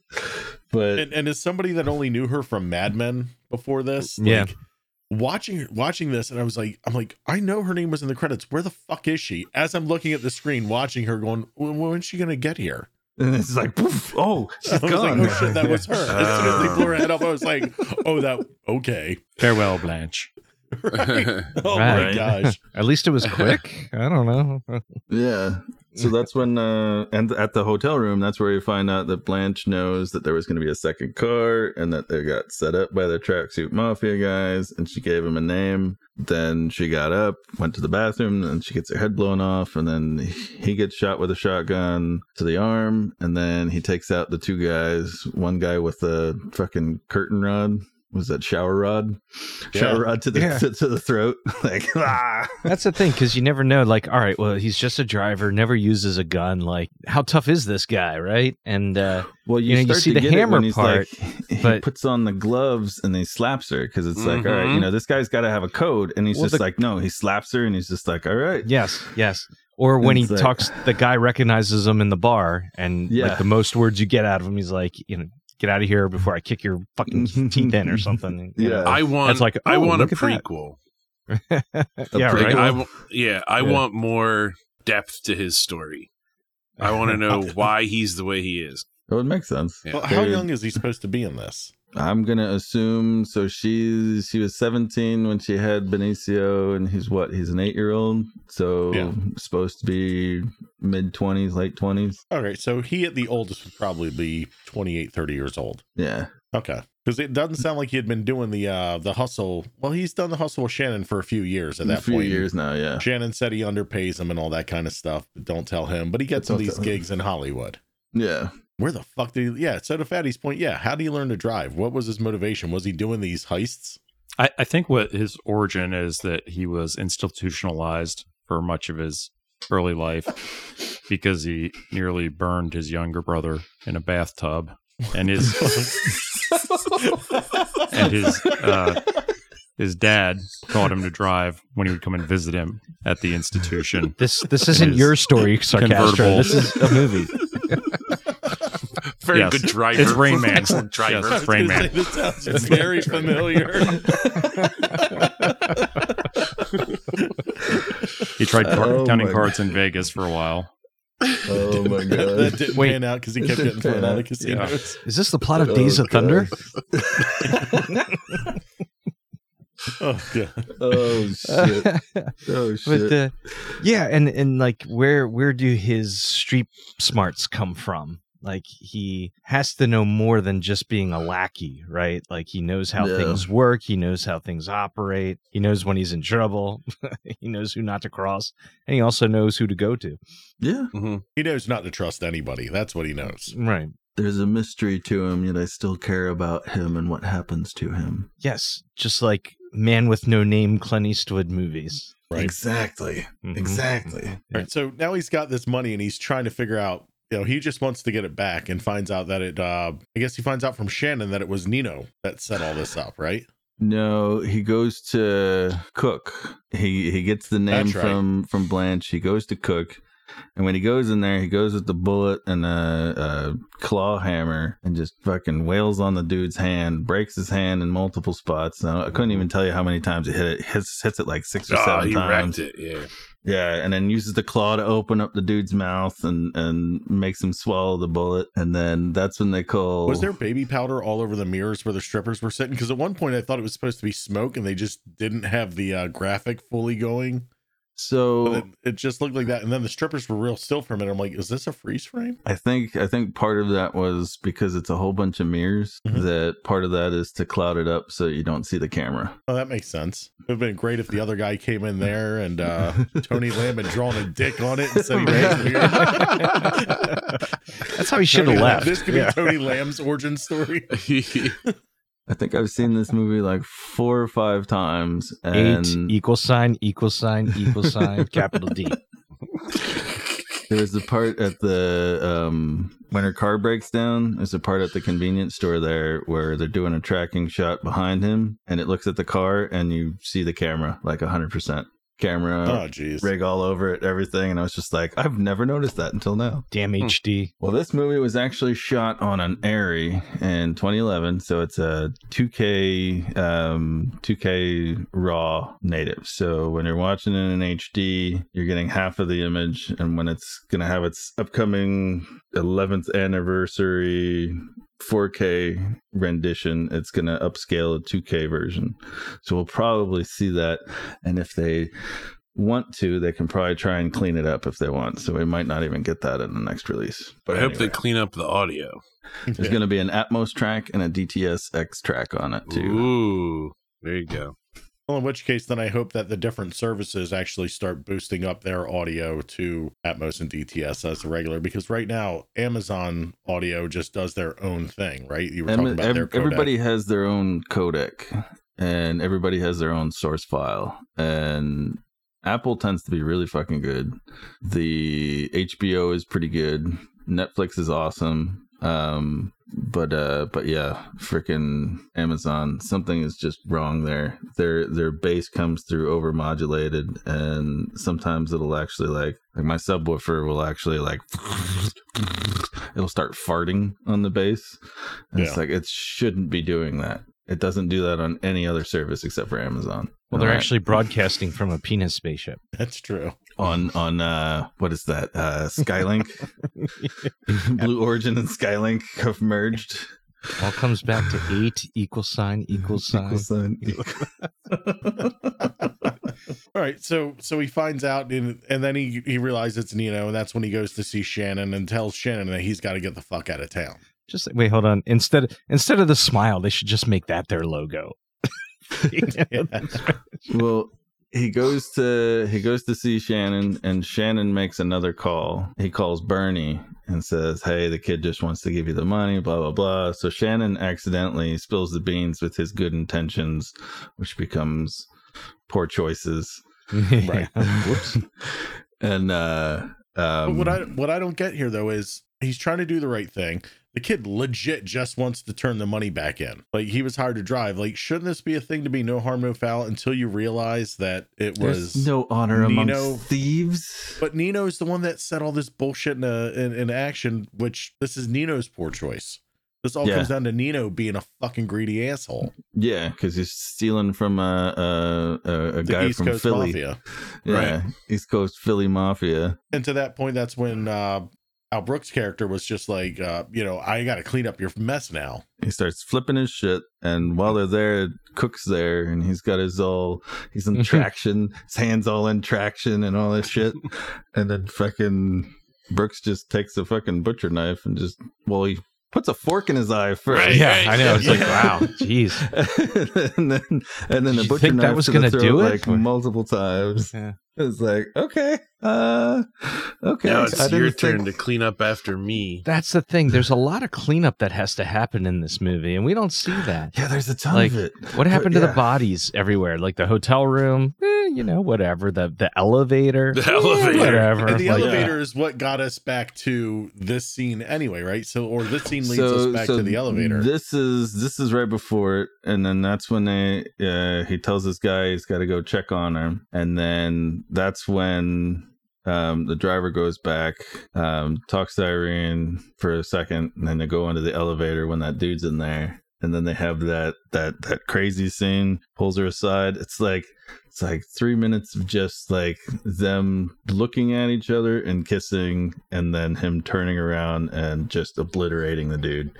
But And, and as somebody that only knew her from Mad Men before this, like, Yeah. Watching watching this, and I was like, I'm like, I know her name was in the credits. Where the fuck is she? As I'm looking at the screen, watching her, going, when, when's she gonna get here? and it's like poof, oh, (laughs) I she's was like, gone. oh shit, that was her. As soon as they blew her head off, I was like, oh, that okay. Farewell, Blanche. (laughs) Right. (laughs) Oh Right. my gosh. (laughs) At least it was quick. I don't know. Yeah. So that's when, uh, and at the hotel room, that's where you find out that Blanche knows that there was going to be a second car and that they got set up by the tracksuit mafia guys, and she gave him a name. Then she got up, went to the bathroom, and she gets her head blown off, and then he gets shot with a shotgun to the arm, and then he takes out the two guys. One guy with a fucking curtain rod. Was that shower rod? Shower rod to the Yeah. to, to the throat, (laughs) like (laughs) ah. That's the thing, because you never know. Like, all right, well, he's just a driver, never uses a gun. Like, how tough is this guy, right? And uh, Well, You know, you see the hammer he's part, Like, (laughs) he puts on the gloves and he slaps her because it's like, all right, you know, this guy's got to have a code, and he's Well, just the- like, no, he slaps her, and he's just like, all right, yes, yes. Or when he like- talks, the guy recognizes him in the bar, and Yeah. like the most words you get out of him, he's like, you know, get out of here before I kick your fucking (laughs) teeth in or something. Yeah. I want It's like, I oh, want a look at prequel. (laughs) yeah, prequel. right. I yeah, I Yeah. want more depth to his story. I want to know (laughs) why he's the way he is. that would make sense. Yeah. Well, how young is he supposed to be in this? I'm gonna assume so. She's she was 17 when she had Benicio, and he's what? He's an eight year old, so Yeah. supposed to be mid 20s, late 20s. Okay, so he at the oldest would probably be 28, 30 years old. Yeah, Okay. Because it doesn't sound like he had been doing the uh the hustle. Well, he's done the hustle with Shannon for a few years at that point. a few point. years now. Yeah, Shannon said he underpays him and all that kind of stuff. But don't tell him. But he gets all these tell him. gigs in Hollywood. yeah. Where the fuck did he? Yeah. So to Fatty's point, yeah. How do you learn to drive? What was his motivation? Was he doing these heists? I, I think what his origin is that he was institutionalized for much of his early life. (laughs) because he nearly burned his younger brother in a bathtub, and his (laughs) and his uh, his dad taught him to drive when he would come and visit him at the institution. This this isn't your story, Sarcastro. This is a movie. (laughs) Very Yes. good driver. It's Rain Man. Excellent driver. Yes, Rain Man. This sounds very (laughs) familiar. (laughs) He tried car- Oh counting my cards in Vegas for a while. Oh my (laughs) god! that didn't Wait. pan out because he kept getting thrown out of out. casinos. Is this the plot of Oh, Days of Thunder? Oh god. Oh shit. Oh shit. but uh, yeah, and and like where where do his street smarts come from? Like he has to know more than just being a lackey, right? Like he knows how Yeah. things work, he knows how things operate, he knows when he's in trouble, (laughs) he knows who not to cross, and he also knows who to go to. yeah. Mhm. He knows not to trust anybody. That's what he knows. Right. There's a mystery to him, yet I still care about him and what happens to him. Yes, just like Man with No Name Clint Eastwood movies. Right. Exactly. Mhm. Exactly. Right. So now he's got this money and he's trying to figure out, you know, he just wants to get it back and finds out that it, uh, I guess he finds out from Shannon that it was Nino that set all this up, right? No, he goes to Cook. He he gets the name right. from from Blanche. He goes to Cook, and when he goes in there, he goes with the bullet and a, a claw hammer and just fucking wails on the dude's hand, breaks his hand in multiple spots. Now, I couldn't even tell you how many times he hit it. Hits hits it like six or Ah, seven he times. wrecked it. Yeah. Yeah, and then uses the claw to open up the dude's mouth and and makes him swallow the bullet. And then that's when they call. Was there baby powder all over the mirrors where the strippers were sitting? Because at one point I thought it was supposed to be smoke and they just didn't have the uh, graphic fully going. So But it, it just looked like that. And then the strippers were real still for a minute. I'm like, is this a freeze frame? I think I think part of that was because it's a whole bunch of mirrors. Mhm. That part of that is to cloud it up so you don't see the camera. Oh, that makes sense. It would have been great if the other guy came in there and uh, (laughs) Tony Lamb had drawn a dick on it and said he was (laughs) weird. That's how he should have Tony- left. This could be Tony Lamb's origin story. (laughs) I think I've seen this movie like four or five times, and Eight equal sign equal sign equal sign (laughs) capital D. there was the part at the um, when her car breaks down. There's a part at the convenience store there where they're doing a tracking shot behind him, and it looks at the car, and you see the camera like hundred percent camera. Oh, jeez. rig all over it, everything. And I was just like, I've never noticed that until now. Damn HD. Well, this movie was actually shot on an Arri in 2011, so it's a 2K um, 2K raw native. So when you're watching it in HD, you're getting half of the image, and when it's gonna have its upcoming 11th anniversary 4K rendition, it's gonna upscale a 2K version. So we'll probably see that, and if they want to, they can probably try and clean it up if they want. So we might not even get that in the next release. But I hope they clean up the audio. there's Yeah. going to be an Atmos track and a DTS X track on it too. Ooh, there you go. Well, in which case, then I hope that the different services actually start boosting up their audio to Atmos and DTS as a regular. Because right now, Amazon Audio just does their own thing, right? You were Em- talking about ev- their codec. everybody has their own codec and everybody has their own source file and Apple tends to be really fucking good. The HBO is pretty good. Netflix is awesome. Um but uh but yeah, freaking Amazon something is just wrong there. Their their bass comes through overmodulated and sometimes it'll actually like like my subwoofer will actually like (laughs) it'll start farting on the bass. And It's like it shouldn't be doing that. It doesn't do that on any other service except for Amazon. Well, they're All right. actually broadcasting from a penis spaceship. That's true. On on uh what is that uh skylink (laughs) blue origin and skylink have merged All comes back to eight equal sign equal (laughs) sign. Equal sign. (laughs) All right, so so he finds out, and, and then he he realizes it's Nino, and that's when he goes to see Shannon and tells Shannon that he's got to get the fuck out of town. Just wait, hold on. Instead instead of the smile, they should just make that their logo. well he goes to he goes to see shannon and shannon makes another call he calls bernie and says hey the kid just wants to give you the money blah blah blah so shannon accidentally spills the beans with his good intentions which becomes poor choices (laughs) Right. Whoops. (laughs) and uh Um, what I what I don't get here though is he's trying to do the right thing. The kid legit just wants to turn the money back in. Like he was hired to drive. Like shouldn't this be a thing to be no harm no foul until you realize that it there's was no honor among thieves. But Nino's the one that set all this bullshit in, a, in in action, which this is Nino's poor choice. This all Yeah. comes down to Nino being a fucking greedy asshole. Yeah, because he's stealing from a a, a, a The guy East from Coast Philly. Mafia. Yeah, East Coast Philly Mafia. And to that point, that's when uh, Al Brooks' character was just like, uh, you know, I got to clean up your mess now. He starts flipping his shit, and while they're there, Cook's there, and he's got his all he's in (laughs) traction, his hands all in traction, and all this shit, (laughs) and then fucking Brooks just takes a fucking butcher knife and just well he puts a fork in his eye first. Right. Yeah, I know. It's like, wow, (laughs) jeez. and then and then Did the butcher think that knife was gonna do it? like multiple times. Yeah. It's like okay, uh, okay. Now it's didn't your think- turn to clean up after me. That's the thing. There's a lot of cleanup that has to happen in this movie, and we don't see (sighs) that. Yeah, there's a ton Like, of it. What happened to yeah. the bodies everywhere? Like the hotel room, eh, you know, whatever. The the elevator, The eh, elevator. whatever. And the Like, elevator is what got us back to this scene anyway, right? So, or this scene leads us back to the elevator. This is this is right before it, and then that's when they uh, he tells this guy he's got to go check on her, and then that's when um, the driver goes back, um, talks to Irene for a second, and then they go into the elevator when that dude's in there, and then they have that that that crazy scene, pulls her aside. It's like it's like three minutes of just like them looking at each other and kissing, and then him turning around and just obliterating the dude.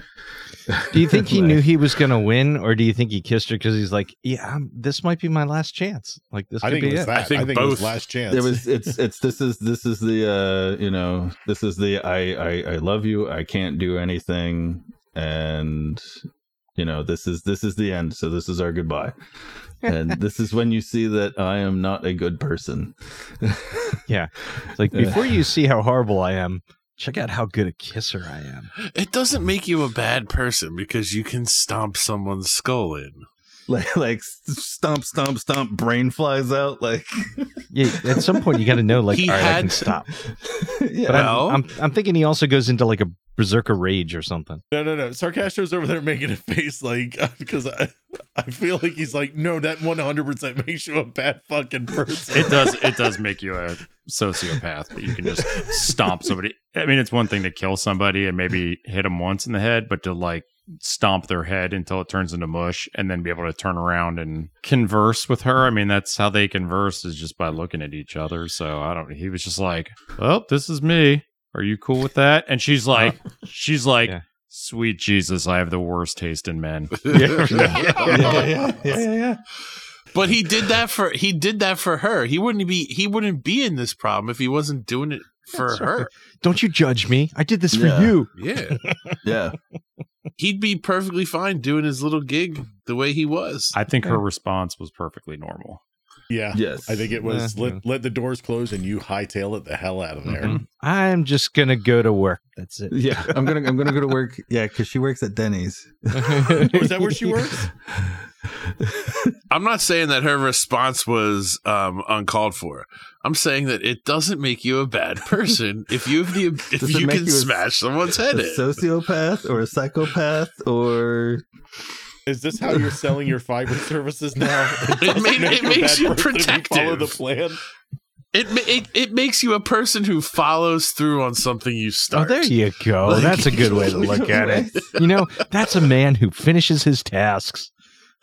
do you think (laughs) he Like, knew he was going to win, or do you think he kissed her because he's like, yeah, I'm, this might be my last chance? Like this I could think be it was it. that. I think think, it was both. last chance. It was it's it's this is this is the uh you know this is the I I I love you I can't do anything and you know this is this is the end so this is our goodbye (laughs) and this is when you see that I am not a good person. (laughs) It's like before you see how horrible I am, check out how good a kisser I am. It doesn't make you a bad person because you can stomp someone's skull in. Like like stomp stomp stomp brain flies out like Yeah, at some point you got to know, like, He all right, I had can to- stop. (laughs) yeah. But Well- I'm, I'm I'm thinking he also goes into like a berserker rage or something. no, no, no. Sarcastro's over there making a face like (laughs) because I, I feel like he's like, no, that one hundred percent makes you a bad fucking person. It does. It does make you a sociopath, but you can just stomp somebody. I mean, it's one thing to kill somebody and maybe hit them once in the head, but to like stomp their head until it turns into mush and then be able to turn around and converse with her. I mean, that's how they converse is just by looking at each other. So I don't. He was just like, "Oh, this is me. Are you cool with that?" And she's like, she's like. Yeah. Sweet Jesus, I have the worst taste in men. (laughs) (laughs) yeah, yeah, (laughs) yeah, yeah, yeah. But he did that for he did that for her. He wouldn't be he wouldn't be in this problem if he wasn't doing it for That's her. right. Don't you judge me. I did this for you. Yeah. (laughs) yeah. He'd be perfectly fine doing his little gig the way he was. I think Yeah. her response was perfectly normal. yeah, Yes. I think it was Yeah, let let the doors close and you hightail it the hell out of there. Mhm. I'm just gonna go to work. That's it. Yeah, (laughs) I'm gonna I'm gonna go to work. (laughs) Yeah, because she works at Denny's. Was that where she works? I'm not saying that her response was um, uncalled for. I'm saying that it doesn't make you a bad (laughs) person if you have the if Does you can you a- smash someone's head a in. sociopath or a psychopath or Is this how you're selling your fiber (laughs) services now? (laughs) It doesn't ma- it a makes you person if Follow the plan. It, it it makes you a person who follows through on something you oh, start. Oh, there you go. Like- that's a good way to look at it. You know, that's a man who finishes his tasks.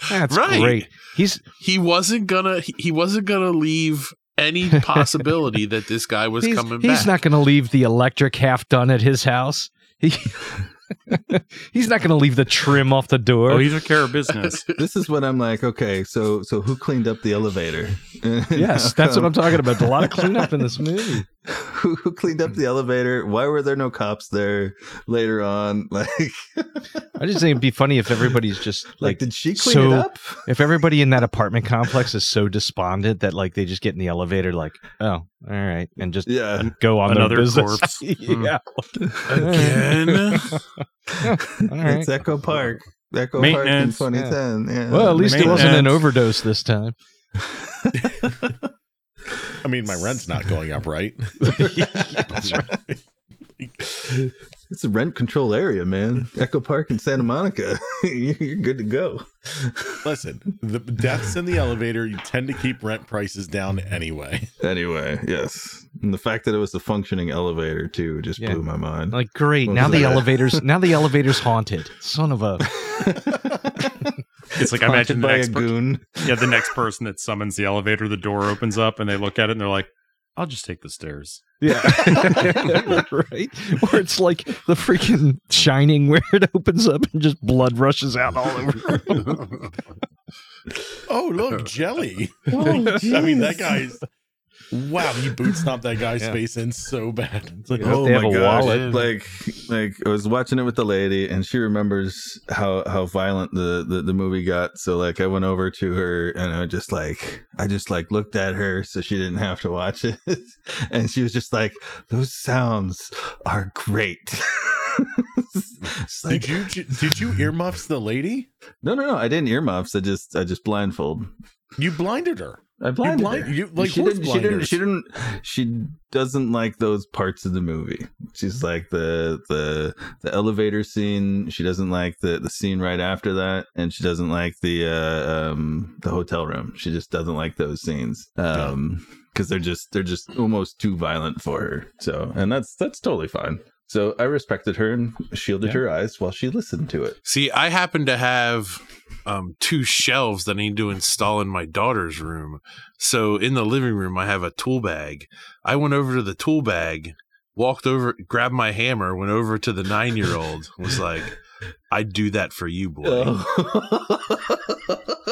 That's Right. great. He's he wasn't gonna he- he wasn't gonna leave any (laughs) possibility that this guy was he's, coming he's back. not going to leave the electric half done at his house. He, (laughs) he's not going to leave the trim off the door. Oh, he took care of business. (laughs) this is what I'm like. Okay, so so who cleaned up the elevator? yes, that's what I'm talking about. A lot of cleanup in this movie. (laughs) Who, who cleaned up the elevator? Why were there no cops there later on? (laughs) Like, I just think it'd be funny if everybody's just like, like, did she clean so- it up? (laughs) if everybody in that apartment complex is so despondent that like they just get in the elevator like, oh, all right, and just Yeah, go on Another their corpse. yeah. Again? all right. it's Echo Park. Echo Park in 2010. Yeah. Well, at least it wasn't an overdose this time. I mean, my rent's not going up, right? (laughs) That's right. It's a rent control area, man. Echo Park in Santa Monica. (laughs) You're good to go. Listen, the deaths in the elevator, you tend to keep rent prices down anyway. Anyway, yes. And the fact that it was a functioning elevator too just Yeah. blew my mind. Like great. What Now the that? elevators. Now the elevator's haunted. Son of a. (laughs) It's like I imagine the by a next per- goon. (laughs) yeah, the next person that summons the elevator, the door opens up and they look at it and they're like, "I'll just take the stairs." Yeah. (laughs) right. Or it's like the freaking Shining where it opens up and just blood rushes out all over. (laughs) Oh, look, jelly. Oh, I mean, that guy's. Wow, he boot (laughs) stomped that guy's Yeah. face in so bad. It's like, Yeah. oh They have oh my a god. wallet. Like like I was watching it with the lady and she remembers how how violent the, the the movie got. So like I went over to her and I just like I just like looked at her so she didn't have to watch it. (laughs) and she was just like, Those sounds are great. Like, (laughs) Did you did you earmuffs the lady? no no no I didn't earmuffs, I just I just blindfold. You blinded her. I blinded blind- her. you- like she didn't, she didn't. She didn't. She doesn't like those parts of the movie. She's like the the the elevator scene. She doesn't like the the scene right after that, and she doesn't like the uh, um the hotel room. She just doesn't like those scenes. Um, because they're just they're just almost too violent for her. So, and that's that's totally fine. So I respected her and shielded Yeah. her eyes while she listened to it. See, I happen to have um, two shelves that I need to install in my daughter's room. So in the living room, I have a tool bag. I went over to the tool bag, walked over, grabbed my hammer, went over to the nine year old, was like, I'd do that for you, boy. (laughs) (laughs)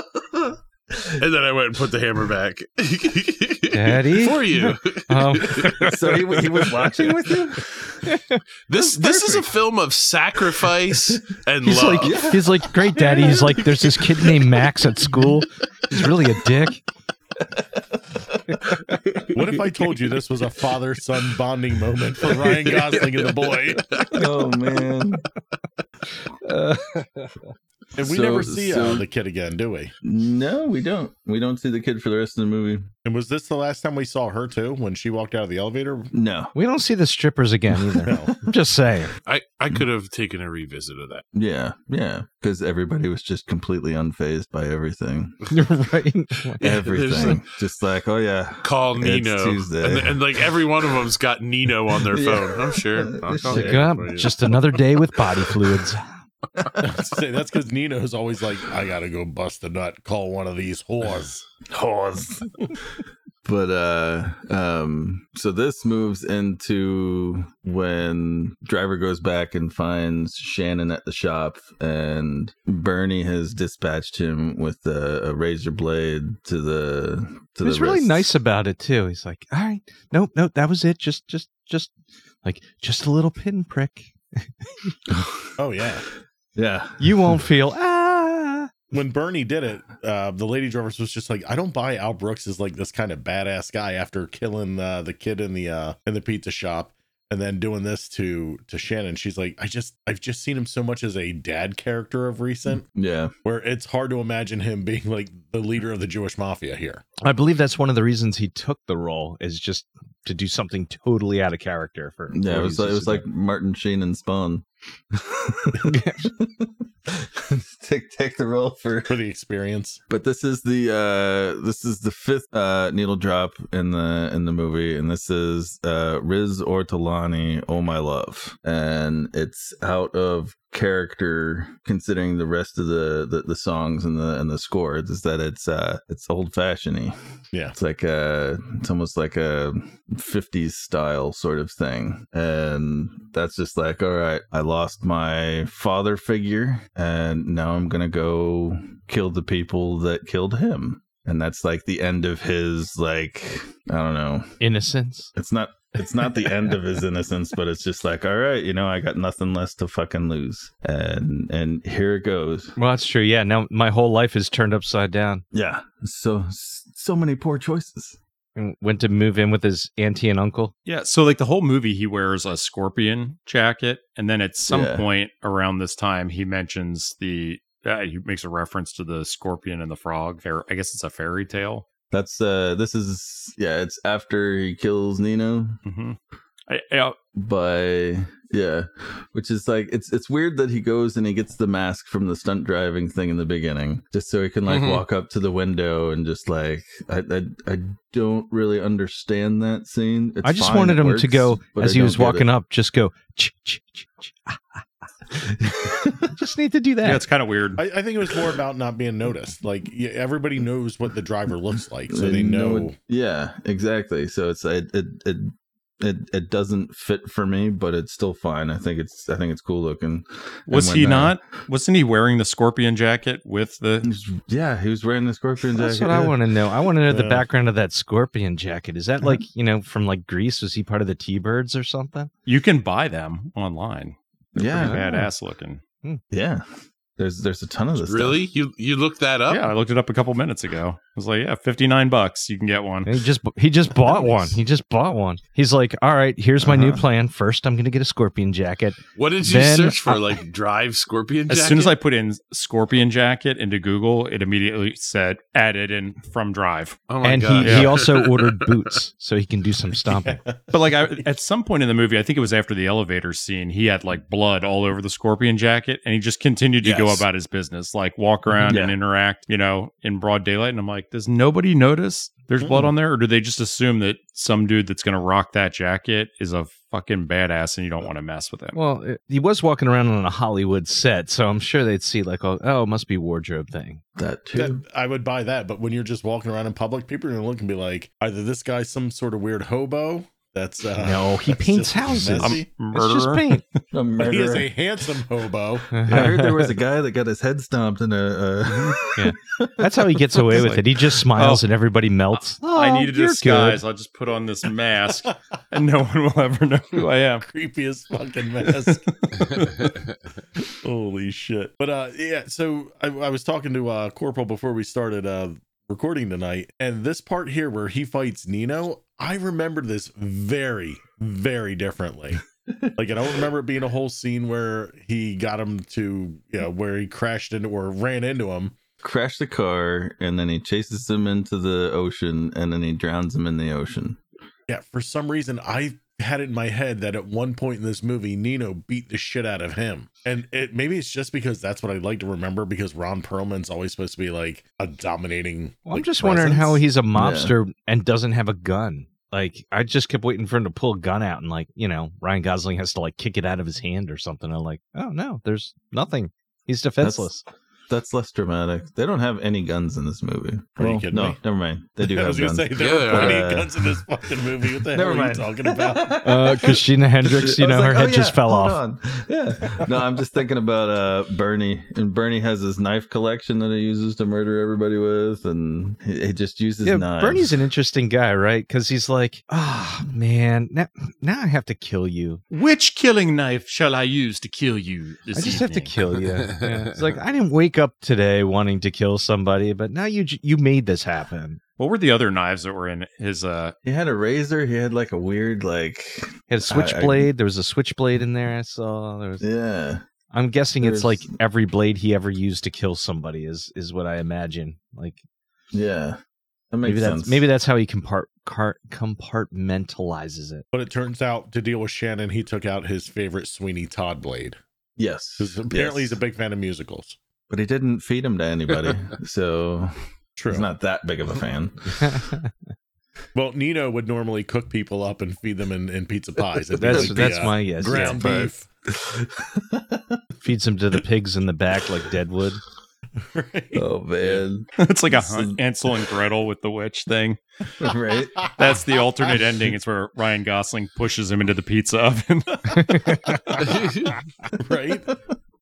(laughs) And then I went and put the hammer back. (laughs) Daddy? for you. (laughs) Um, so he, he was watching with you. This this is a film of sacrifice and he's love. like, he's like, great daddy. He's like, there's this kid named Max at school. He's really a dick. What if I told you this was a father son bonding moment for Ryan Gosling and the boy? Oh man. Uh, And we So- never see uh, the kid again, do we? No, we don't. We don't see the kid for the rest of the movie. And was this the last time we saw her too when she walked out of the elevator? No. we don't see the strippers again either. (laughs) No. I'm just saying. I, I could have taken a revisit of that. Yeah, yeah. Because everybody was just completely unfazed by everything. (laughs) right? Everything. just like, oh yeah. Call It's Nino. Tuesday. And, and like every one of them's got Nino on their (laughs) Yeah. phone. I'm sure. I'll call Like, uh, just another day with body fluids. (laughs) Say, That's because Nino's always like, I gotta go bust a nut, call one of these whores. (laughs) Horse. (laughs) but uh um so this moves into when driver goes back and finds Shannon at the shop and Bernie has dispatched him with a, a razor blade to the to He was the really wrist. nice about it too. He's like, all right, nope, nope, that was it. Just, just, just like, just a little pinprick. Oh yeah. Yeah You won't feel ah. When Bernie did it, uh, the lady drivers was just like, I don't buy Al Brooks as like this kind of badass guy after killing uh, the kid in the uh, in the pizza shop and then doing this to to Shannon. She's like, I just I've just seen him so much as a dad character of recent yeah where it's hard to imagine him being like the leader of the Jewish mafia here. I believe that's one of the reasons he took the role is just to do something totally out of character for. yeah it was like, it was like Martin Sheen and Spawn (laughs) take take the role for For the experience. but this is the uh this is the fifth uh needle drop in the in the movie and this is uh riz ortolani oh my love and it's out of character considering the rest of the the, the songs and the and the score is that it's uh it's old fashioned Yeah. it's like a it's almost like a 50s style sort of thing and that's just like all right i lost my father figure and now i'm gonna go kill the people that killed him and that's like the end of his like i don't know. Innocence. it's not it's not the end of his innocence but it's just like all right you know i got nothing less to fucking lose and and here it goes Well, that's true. Yeah. Now my whole life is turned upside down. yeah so so many poor choices And went to move in with his auntie and uncle. Yeah, so like the whole movie, he wears a scorpion jacket, and then at some Yeah. point around this time, he mentions the uh, he makes a reference to the scorpion and the frog. Fair, I guess it's a fairy tale. That's uh this is yeah, it's after he kills Nino hmm I, I, by yeah, which is like it's it's weird that he goes and he gets the mask from the stunt driving thing in the beginning just so he can like Mhm. walk up to the window and just like I I, I don't really understand that scene. It's I just fine, wanted him to go as I he was walking up, just go. "Ch- ch- ch- ch- ah, ah." (laughs) just need to do that. yeah, it's kind of weird. I, I think it was more about not being noticed. Like yeah, everybody knows what the driver looks like, so they know. it- yeah, exactly. So it's it it it it, it doesn't fit for me, but it's still fine. I think it's I think it's cool looking. Was when, he uh, not? Wasn't he wearing the scorpion jacket with the? Yeah, he was wearing the scorpion jacket. That's jacket. what I want to know. I want to know the background of that scorpion jacket. Is that (laughs) like you know from like Grease? Was he part of the T-Birds or something? You can buy them online. They're Yeah. badass looking. Hmm. Yeah, there's there's a ton of this. Really? You you looked that up? Yeah, I looked it up a couple minutes ago. I was like, yeah, fifty nine bucks, you can get one. And he just he just bought one. He just bought one. He's like, all right, here's my new Uh-huh. plan. First, I'm gonna get a scorpion jacket. What did you Then search for? I- like drive scorpion jacket? As soon as I put in scorpion jacket into Google, it immediately said added in from Drive. oh my and god, he, he also (laughs) ordered boots so he can do some stomping. But like I, at some point in the movie, I think it was after the elevator scene, he had like blood all over the scorpion jacket, and he just continued to go about his business, like walk around and interact, you know, in broad daylight. And I'm like, does nobody notice there's blood Mm. on there, or do they just assume that some dude that's going to rock that jacket is a fucking badass and you don't want to mess with him? Well, it- he was walking around on a Hollywood set, so I'm sure they'd see like, oh, oh it must be wardrobe thing. that too. That, I would buy that, but when you're just walking around in public, people are gonna look and be like, either this guy's some sort of weird hobo. That's uh, No, he paints just houses. messy. It's just paint. (laughs) A But he is a handsome hobo. I heard there was a guy that got his head stomped in a. Uh, That's how he gets away It's (laughs) with like, it. He just smiles oh, and everybody melts. I Oh, need a disguise. good. I'll just put on this mask, (laughs) and no one will ever know who I am. Creepiest fucking mask. Holy shit. But uh yeah, so I, I was talking to uh Corporal before we started uh recording tonight, and this part here where he fights Nino, I remember this very, very differently. like I don't remember it being a whole scene where he got him to you know where he crashed into or ran into him. crashed the car and then he chases him into the ocean and then he drowns him in the ocean. Yeah, for some reason I had it in my head that at one point in this movie Nino beat the shit out of him. And it maybe it's just because that's what I'd like to remember because Ron Perlman's always supposed to be like a dominating Well, I'm like, just wondering how he's a mobster and doesn't have a gun. Like I just kept waiting for him to pull a gun out and like, you know, Ryan Gosling has to like kick it out of his hand or something. I'm like, oh no, there's nothing. He's defenseless. That's less dramatic. They don't have any guns in this movie. Are you Well, kidding no, me? never mind. They do (laughs) I have was gonna guns. say there Yeah, were plenty uh, of guns in this fucking movie. What the Never hell are mind. you talking about? (laughs) Uh, Christina Hendricks, you I was know, her head oh, just fell off. on. Yeah. No, I'm just thinking about uh Bernie, and Bernie has his knife collection that he uses to murder everybody with, and he, he just uses Yeah, knives. Bernie's an interesting guy, right? Because he's like, ah, man, now, now I have to kill you. Which killing knife shall I use to kill you? This I just have to kill you. (laughs) Yeah. It's like I didn't wake up today wanting to kill somebody, but now you you made this happen. What were the other knives that were in his? uh He had a razor. He had like a weird like. He had a switchblade. There was a switchblade in there. I saw. There was. Yeah. I'm guessing it's like every blade he ever used to kill somebody is is what I imagine. Like Yeah. That makes maybe sense. that's maybe that's how he compart car, compartmentalizes it. But it turns out to deal with Shannon, he took out his favorite Sweeney Todd blade. yes. Apparently Yes. he's a big fan of musicals. But he didn't feed him to anybody, (laughs) so True. he's not that big of a fan. (laughs) well, Nino would normally cook people up and feed them in, in pizza pies. It'd be that's the, that's uh, my guess. ground yeah. beef. (laughs) Feeds him to the pigs in the back like Deadwood. Right? oh man, it's like a This Ansel and Gretel with the witch thing. right? That's the alternate ending. It's where Ryan Gosling pushes him into the pizza oven. right?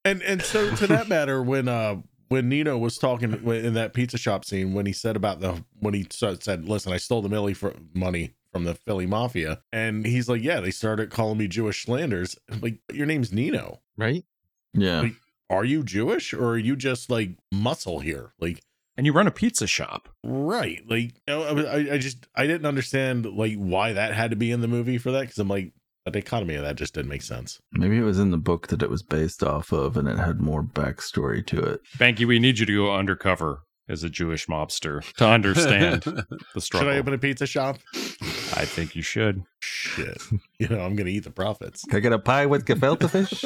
And and so to that (laughs) matter, when uh when Nino was talking in that pizza shop scene, when he said about the when he said, "Listen, I stole the Millie for money from the Philly Mafia," and he's like, "Yeah, they started calling me Jewish slanders." I'm like, your name's Nino. Right? Yeah, Wait. Are you Jewish or are you just like muscle here? Like, and you run a pizza shop. right? Like, you know, I, I just I didn't understand like why that had to be in the movie for that because I'm like the dichotomy of that just didn't make sense. maybe it was in the book that it was based off of, and it had more backstory to it. Banky, we need you to go undercover as a Jewish mobster to understand (laughs) the struggle. Should I open a pizza shop? I think you should. Shit. (laughs) You know, I'm gonna eat the profits. Can I get a pie with gefilte fish?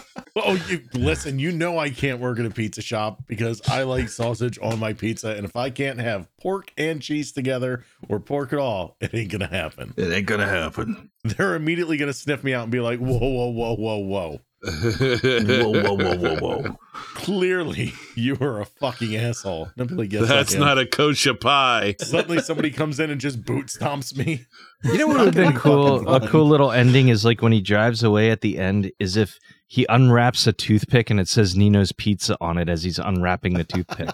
(laughs) oh, you listen, you know I can't work at a pizza shop because I like sausage on my pizza. And if I can't have pork and cheese together or pork at all, it ain't gonna happen. it ain't gonna happen. (laughs) They're immediately gonna sniff me out and be like, whoa, whoa, whoa, whoa, whoa. Whoa, whoa, whoa, whoa, whoa. (laughs) Clearly you are a fucking asshole. Nobody gets That's that. not a kosher pie. (laughs) Suddenly somebody comes in and just boot stomps me. You know what would have been cool? A cool little ending is like when he drives away at the end, is if he unwraps a toothpick and it says Nino's Pizza on it as he's unwrapping the toothpick.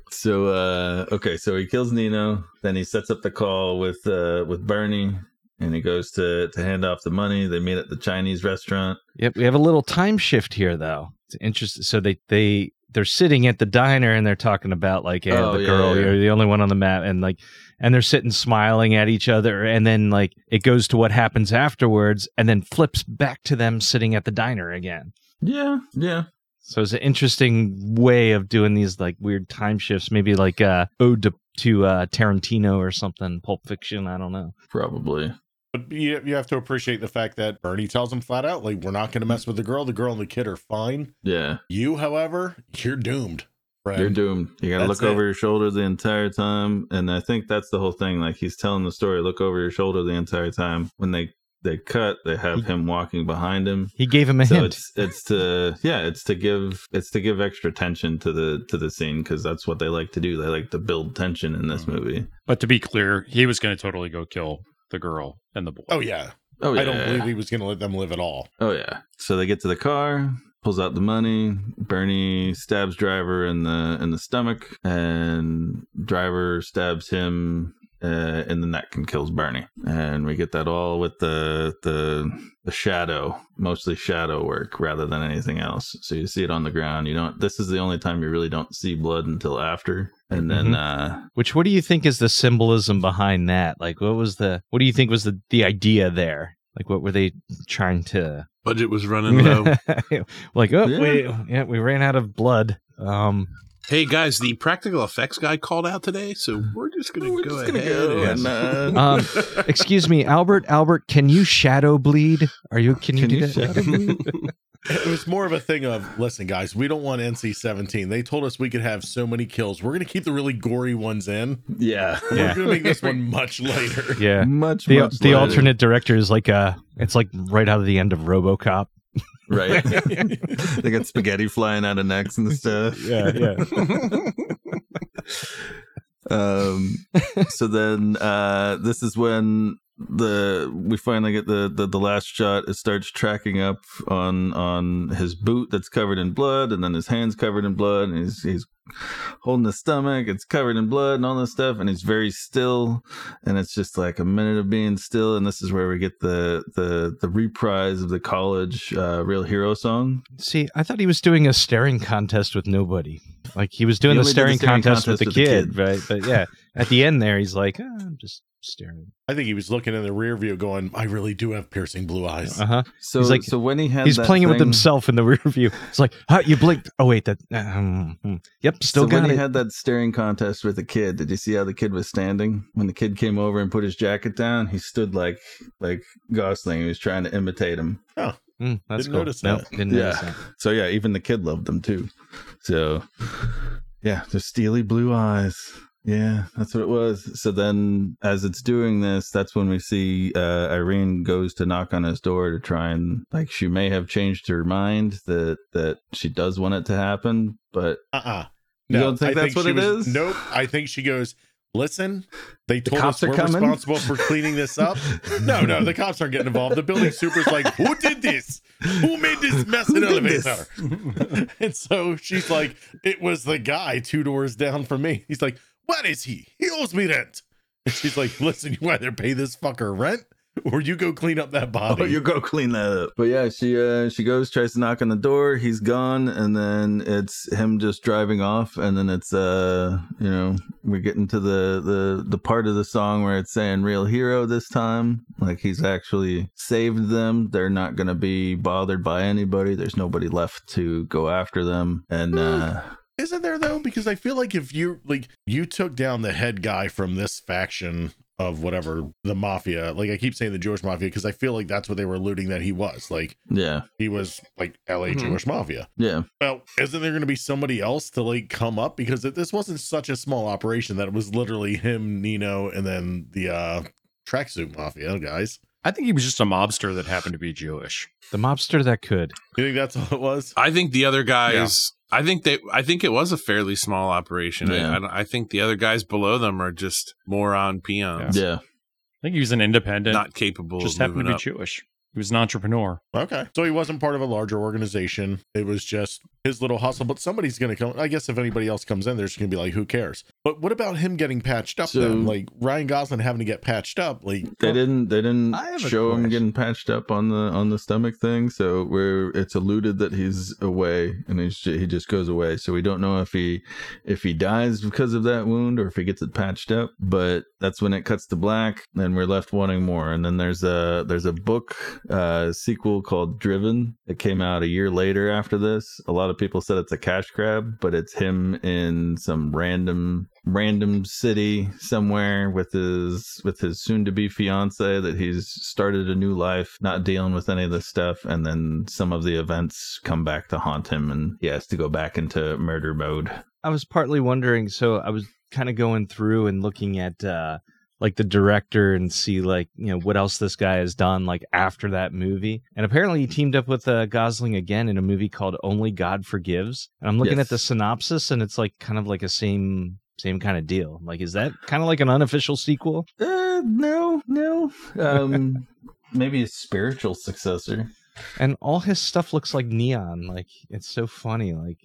(laughs) so uh okay, so he kills Nino, then he sets up the call with uh with Bernie and he goes to to hand off the money. They meet at the Chinese restaurant. Yep, we have a little time shift here though. It's interesting. So they they they're sitting at the diner and they're talking about like, hey, Oh, the yeah, girl, yeah. you're the only one on the map, and like, and they're sitting smiling at each other, and then like it goes to what happens afterwards, and then flips back to them sitting at the diner again. Yeah, yeah. So it's an interesting way of doing these like weird time shifts, maybe like uh ode to, to uh Tarantino or something, Pulp Fiction. I don't know. Probably. But you, you have to appreciate the fact that Bernie tells him flat out, like, we're not going to mess with the girl. The girl and the kid are fine. Yeah. You, however, you're doomed. Friend. You're doomed. You gotta That's look over your shoulder the entire time. And I think that's the whole thing. Like he's telling the story, look over your shoulder the entire time. When they they cut, they have him walking behind him. He gave him a so hint. it's it's to yeah it's to give it's to give extra tension to the to the scene because that's what they like to do they like to build tension in this Mhm. movie But to be clear, he was going to totally go kill the girl and the boy. Oh, yeah. oh yeah I don't believe he was going to let them live at all. oh yeah so they get to the car pulls out the money bernie stabs driver in the in the stomach and driver stabs him uh, in the neck and kills Bernie, and we get that all with the the the shadow, mostly shadow work rather than anything else. So you see it on the ground. You don't. This is the only time you really don't see blood until after, and then Mhm. uh, Which what do you think is the symbolism behind that? Like what was the what do you think was the the idea there? Like what were they trying to Budget was running low. (laughs) like oh Yeah. we yeah, we ran out of blood. Um hey guys, the practical effects guy called out today, so we're just gonna we're go just gonna ahead. go and- and, uh, um (laughs) excuse me, Albert, Albert, can you shadow bleed? Are you can you Can do you that? shadow (laughs) bleed? It was more of a thing of, listen, guys, we don't want NC 17. They told us we could have so many kills. We're going to keep the really gory ones in. yeah, We're Yeah. going to make this one much later. Yeah. much The much the later. alternate director is like uh it's like right out of the end of RoboCop. Right. (laughs) (laughs) they got spaghetti flying out of necks and stuff. (laughs) Yeah, yeah. um so then uh this is when the we finally get the, the the last shot it starts tracking up on on his boot that's covered in blood and then his hands covered in blood and he's he's holding his stomach it's covered in blood and all this stuff and he's very still and it's just like a minute of being still and this is where we get the the the reprise of the college uh real hero song See, I thought he was doing a staring contest with nobody. Like he was doing He the only did the staring, staring contest, with the contest with the kid, right? But yeah, at the end there, he's like, "Ah, I'm just staring. I think he was looking in the rear view going, I really do have piercing blue eyes. Uh huh. so He's like- so when he had He's that playing it with himself in the (laughs) rear view. It's like, huh, you blinked. Oh wait, that. Um, yep, still so got when it. he had that staring contest with the kid, did you see how the kid was standing? When the kid came over and put his jacket down, he stood like like Gosling. He was trying to imitate him. Mm, that's Didn't cool. notice Nope, that. didn't Yeah. notice that. So yeah, even the kid loved him too. So yeah, the steely blue eyes. Yeah, that's what it was. So then, as it's doing this, that's when we see uh, Irene goes to knock on his door to try and like she may have changed her mind that that she does want it to happen, but Uh-uh. You don't think that's what she it was- is? Nope. I think she goes, listen, they told cops us we're coming?" responsible for cleaning this up. (laughs) No, no, the cops aren't getting involved. The building super's like, who did this? Who made this mess in Who the did elevator? (laughs) and so she's like, it was the guy two doors down from me. He's like, what is he? He owes me rent. And she's like, listen, you either pay this fucker rent (laughs) or you go clean up that body. Oh, you go clean that up. But yeah, she uh she goes, tries to knock on the door, he's gone, and then it's him just driving off, and then it's uh you know, we're getting to the the the part of the song where it's saying real hero this time. Like he's actually saved them. They're not gonna be bothered by anybody. There's nobody left to go after them. And uh Isn't there though? Because I feel like if you like you took down the head guy from this faction of whatever the mafia, like I keep saying the Jewish mafia because I feel like that's what they were alluding that he was. Like Yeah, he was like LA Mhm. Jewish mafia. yeah. Well, isn't there going to be somebody else to like come up because it, this wasn't such a small operation that it was literally him, Nino, and then the uh tracksuit mafia guys. I think he was just a mobster that happened to be Jewish. The mobster that could. You think that's all it was? I think the other guys. I think they. I think it was a fairly small operation. Yeah. I, I, I think the other guys below them are just moron peons, Yeah. I think he was an independent, not capable just of happened to be up. Jewish. He was an entrepreneur. Okay. So he wasn't part of a larger organization. It was just his little hustle. But somebody's going to come. I guess if anybody else comes in, there's going to be like, who cares? But what about him getting patched up So- then? Like Ryan Gosling having to get patched up. Like, They didn't. They didn't I have a show him getting patched up on the on the stomach thing. So where it's alluded that he's away and he's he just goes away. So we don't know if he if he dies because of that wound or if he gets it patched up. But that's when it cuts to black, and we're left wanting more. And then there's a there's a book uh, sequel called Driven that came out a year later after this. A lot of people said it's a cash grab, but it's him in some random random city somewhere with his with his soon to be fiance that he's started a new life not dealing with any of this stuff and then some of the events come back to haunt him and he has to go back into murder mode I was partly wondering. So I was kind of going through and looking at uh, like the director and see like you know what else this guy has done like after that movie. And apparently he teamed up with uh, Gosling again in a movie called Only God Forgives. And I'm looking Yes. at the synopsis and it's like kind of like a same same kind of deal. Like is that kind of like an unofficial sequel? uh no no um (laughs) maybe a spiritual successor And all his stuff looks like neon. Like it's so funny. Like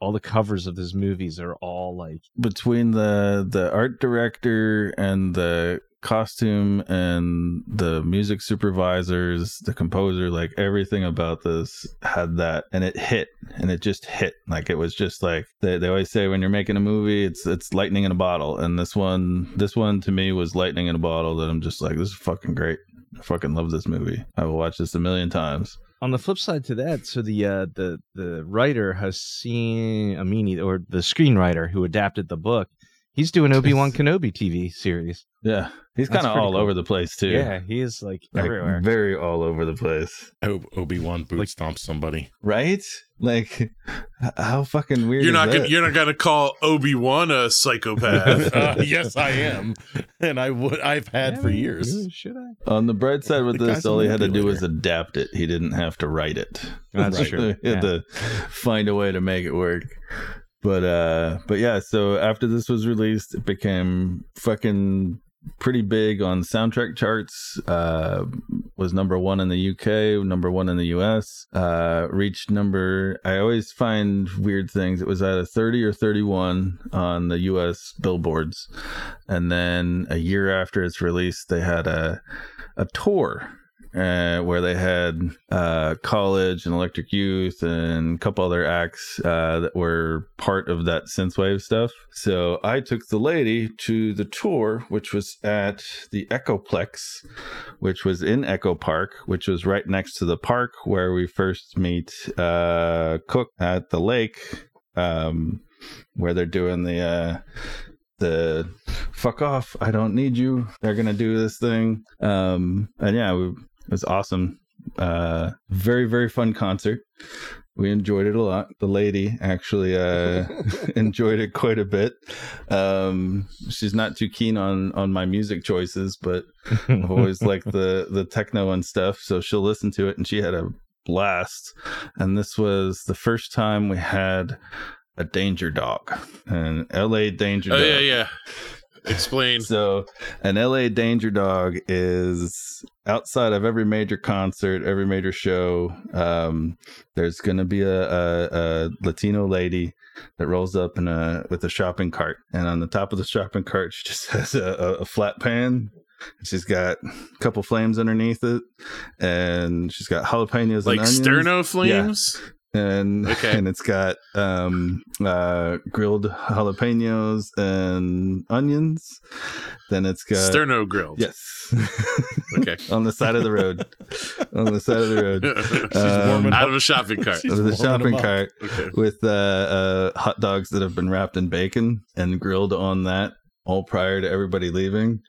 all the covers of his movies are all like between the the art director and the costume and the music supervisors the composer like everything about this had that and it hit and it just hit. Like it was just like they, they always say when you're making a movie it's it's lightning in a bottle. And this one this one to me was lightning in a bottle that i'm just like this is fucking great. I fucking love this movie. I will watch this a million times. On the flip side to that, so the uh, the the writer has Hossein Amini, or the screenwriter who adapted the book, he's doing (laughs) Obi Wan Kenobi TV series. Yeah he's kind of all cool. over the place too Yeah, he is like, Like, everywhere. very all over the place I hope Obi Wan boot Like- stomps somebody. right? Like, how fucking weird You're is not. that? Gonna, you're not gonna call Obi Wan a psychopath. (laughs) Uh, yes, I am, and I would. I've had Yeah, for man, years. Should I? On the bright side with The this, all he had to do was adapt it. He didn't have to write it. That's Right. true. (laughs) He had Yeah. to find a way to make it work. But uh but yeah, so after this was released, it became fucking pretty big on soundtrack charts. Uh was number 1 in the UK, number 1 in the US. Uh reached number I always find weird things. It was either 30 or 31 on the US billboards. And then a year after its release, they had a a tour uh, where they had uh, college and electric youth and a couple other acts uh, that were part of that synthwave stuff. So i took the lady to the tour which was at the echoplex which was in echo park which was right next to the park where we first meet uh, cook at the lake um, where they're doing the uh, the fuck off i don't need you they're gonna do this thing. Um and yeah we, it was awesome. Uh very very fun concert. We enjoyed it a lot. The lady actually uh (laughs) enjoyed it quite a bit. Um she's not too keen on on my music choices but i've always (laughs) liked the the techno and stuff so she'll listen to it and she had a blast. And this was the first time we had a danger dog an la danger oh dog. yeah, yeah. Explain. so, an LA Danger Dog is outside of every major concert, every major show. Um, there's going to be a, a, a Latino lady that rolls up in a with a shopping cart, and on the top of the shopping cart, she just (laughs) has a, a, flat pan. She's got a couple flames underneath it, and she's got jalapenos Like and onions. sterno flames. And Okay. (laughs) and it's got um uh grilled jalapenos and onions. Then it's got Sterno grilled. yes. (laughs) Okay. on the side of the road. (laughs) on the side of the road. warming Um, Out of a shopping cart. She's of the warming shopping 'em up. cart Okay. with uh, uh, hot dogs that have been wrapped in bacon and grilled on that all prior to everybody leaving.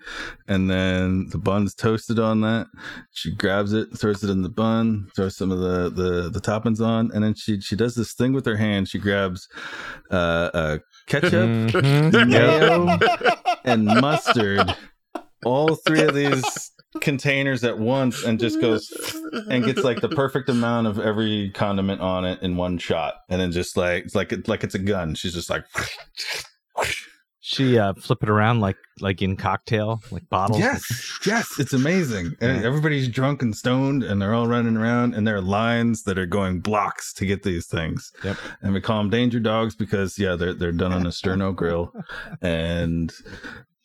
And then the bun's toasted on that. She grabs it, throws it in the bun, throws some of the, the, the toppings on, and then she she does this thing with her hand. She grabs uh, uh, ketchup Mhm. mayo, (laughs) and mustard. All three of these containers at once and just goes and gets like the perfect amount of every condiment on it in one shot and then just like it's like it's like it's a gun she's just like She uh, flip it around like like in cocktail like bottles. yes yes it's amazing and everybody's drunk and stoned and they're all running around and there are lines that are going blocks to get these things Yep. and we call them danger dogs because yeah they're they're done on a sterno grill (laughs) and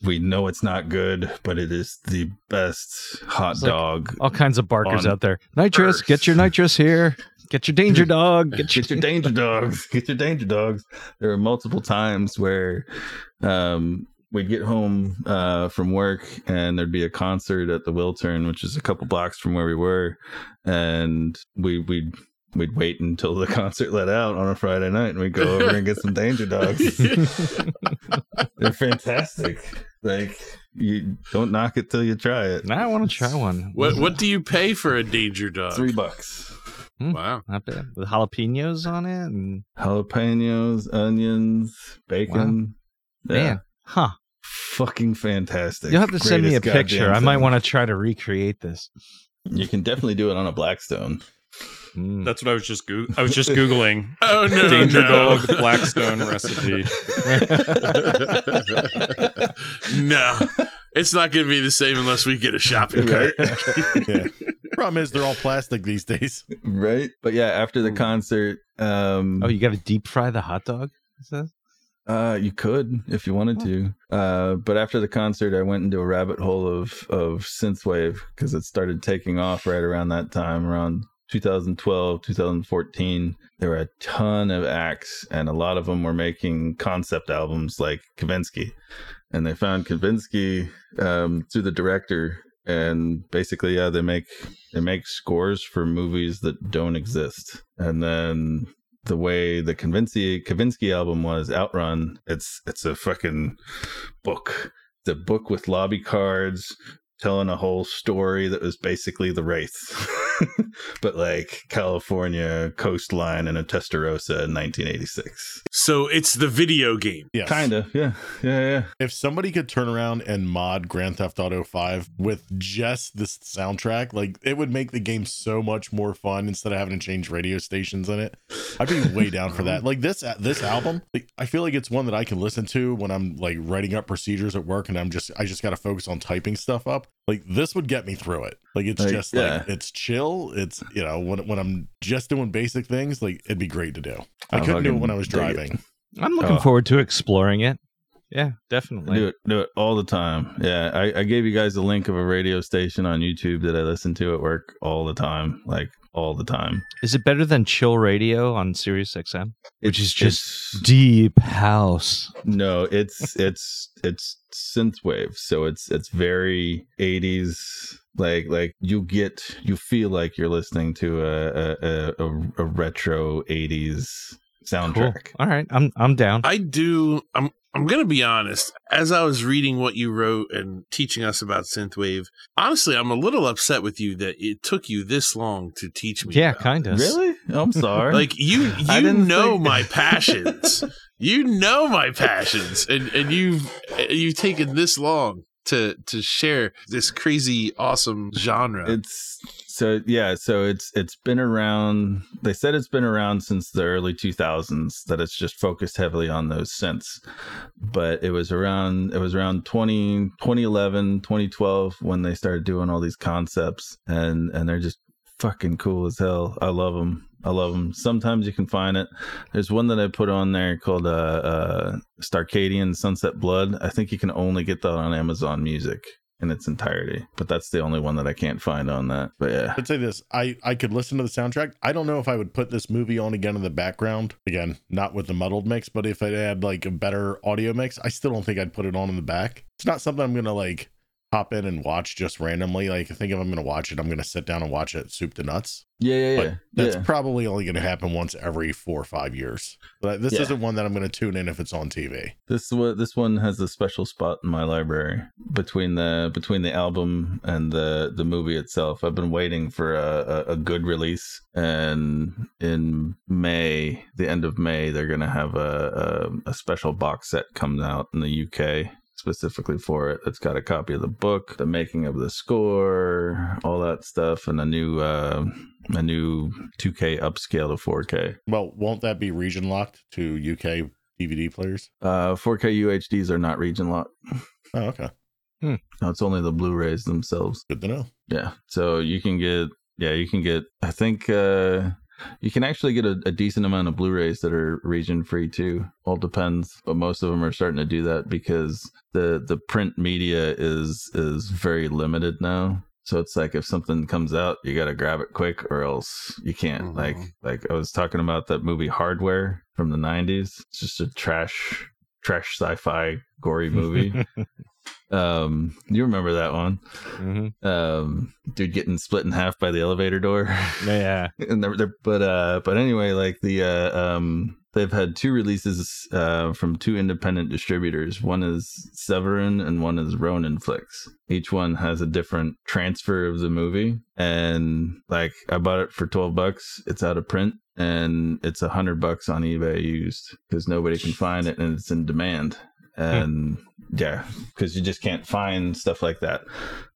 we know it's not good but it is the best hot like- dog All kinds of barkers out there. Nitrous, Earth. get your nitrous here. Get your danger dog. Get your, get your danger dogs get your danger dogs there were multiple times where um we'd get home uh from work and there'd be a concert at the wiltern which is a couple blocks from where we were. And we we'd we'd wait until the (laughs) concert let out on a friday night and we'd go over and get some danger dogs (laughs) they're fantastic. Like you don't knock it till you try it. Now I want to try one. What what do you pay for a danger dog? three bucks Wow. Not bad. With jalapenos on it, and jalapenos onions bacon Yeah. man, huh? fucking fantastic. You'll have to send me a picture. goddamn I might want to try to recreate this. You can definitely do it on a Blackstone. Mm. That's what I was just goo- I was just googling (laughs) Oh no. Danger no. Dog Blackstone recipe. (laughs) (laughs) no. It's not going to be the same unless we get a shopping cart. yeah. Problem is, they're all plastic these days. right? But yeah, after the concert, um, Oh, you got to deep fry the hot dog? Is that- uh, you could if you wanted to. Uh, but after the concert, I went into a rabbit hole of of synthwave because it started taking off right around that time, around 2012, 2014. There were a ton of acts, and a lot of them were making concept albums like Kavinsky. And they found Kavinsky um, through the director, and basically, yeah, they make they make scores for movies that don't exist. And then the way the Kavinsky Kavinsky album was Outrun, it's it's a fucking book. The book with lobby cards telling a whole story that was basically the Wraith, (laughs) (laughs) but like California coastline and a Testarossa in 1986. So it's the video game. Yes. Kind of, yeah, yeah, yeah. If somebody could turn around and mod Grand Theft Auto 5 with just this soundtrack, like it would make the game so much more fun instead of having to change radio stations in it. I'd be way down for that. Like this uh, this album, like, I feel like it's one that I can listen to when I'm like writing up procedures at work and I'm just I just got to focus on typing stuff up. Like this would get me through it. Like it's Like, just yeah. like it's chill. It's you know when when I'm just doing basic things, like it'd be great to do. I I couldn't do it when I was dig it. driving. I'm looking Oh. forward to exploring it. Yeah, definitely. do it, do it all the time. Yeah, I, I gave you guys a link of a radio station on YouTube that I listen to at work all the time, like all the time. Is it better than Chill Radio on Sirius XM, which it's, is just deep house? No, it's it's it's synthwave, so it's it's very 80s. Like like you get you feel like you're listening to a a, a, a retro 80s soundtrack. Cool. All right, I'm I'm down. I do. I'm I'm gonna be honest. As I was reading what you wrote and teaching us about synthwave, honestly, I'm a little upset with you that it took you this long to teach me. Yeah, kind of. Really? I'm (laughs) sorry. like you, you know think- my passions. (laughs) you know my passions, and and you've you've taken this long to to share this crazy awesome genre. It's so yeah so it's it's been around they said it's been around since the early 2000s that it's just focused heavily on those synths. But it was around it was around 20 2011 2012 when they started doing all these concepts and and they're just fucking cool as hell. I love them i love them sometimes you can find it. There's one that i put on there called uh uh starcadian sunset blood. I think you can only get that on amazon music in its entirety. But that's the only one that I can't find on that. But yeah, I'd say this: I I could listen to the soundtrack. I don't know if I would put this movie on again in the background. Again, not with the muddled mix, but if it had like a better audio mix, I still don't think I'd put it on in the back. It's not something I'm gonna like hop in and watch just randomly. Like I think if I'm gonna watch it, I'm gonna sit down and watch it soup to nuts. yeah, yeah, But yeah. that's yeah. probably only gonna happen once every four or five years. But this Yeah. isn't one that I'm gonna tune in if it's on TV. This one, this one has a special spot in my library between the between the album and the the movie itself. I've been waiting for a, a, a good release, and in May, the end of May, they're gonna have a, a a special box set comes out in the UK specifically for it. It's got a copy of the book, the making of the score, all that stuff, and a new uh, a new 2K upscale to 4K. Well, won't that be region locked to UK DVD players? Uh, 4K UHDs are not region locked. Oh, okay. No, it's only the Blu-rays themselves. Good to know. Yeah. So you can get yeah, you can get I think uh you can actually get a, a decent amount of Blu-rays that are region free too. All depends, but most of them are starting to do that because the the print media is is very limited now. So it's like if something comes out, you got to grab it quick or else you can't. Mhm. Like like I was talking about that movie Hardware from the 90s. It's just a trash trash sci-fi gory movie. (laughs) um you remember that one? Mhm. um dude getting split in half by the elevator door Yeah. (laughs) and they're, they're but uh but anyway like the uh um they've had two releases uh from two independent distributors one is severin and one is Ronin Flix each one has a different transfer of the movie and like i bought it for 12 bucks it's out of print and it's a hundred bucks on ebay used because nobody can find it and it's in demand Hmm. and yeah because you just can't find stuff like that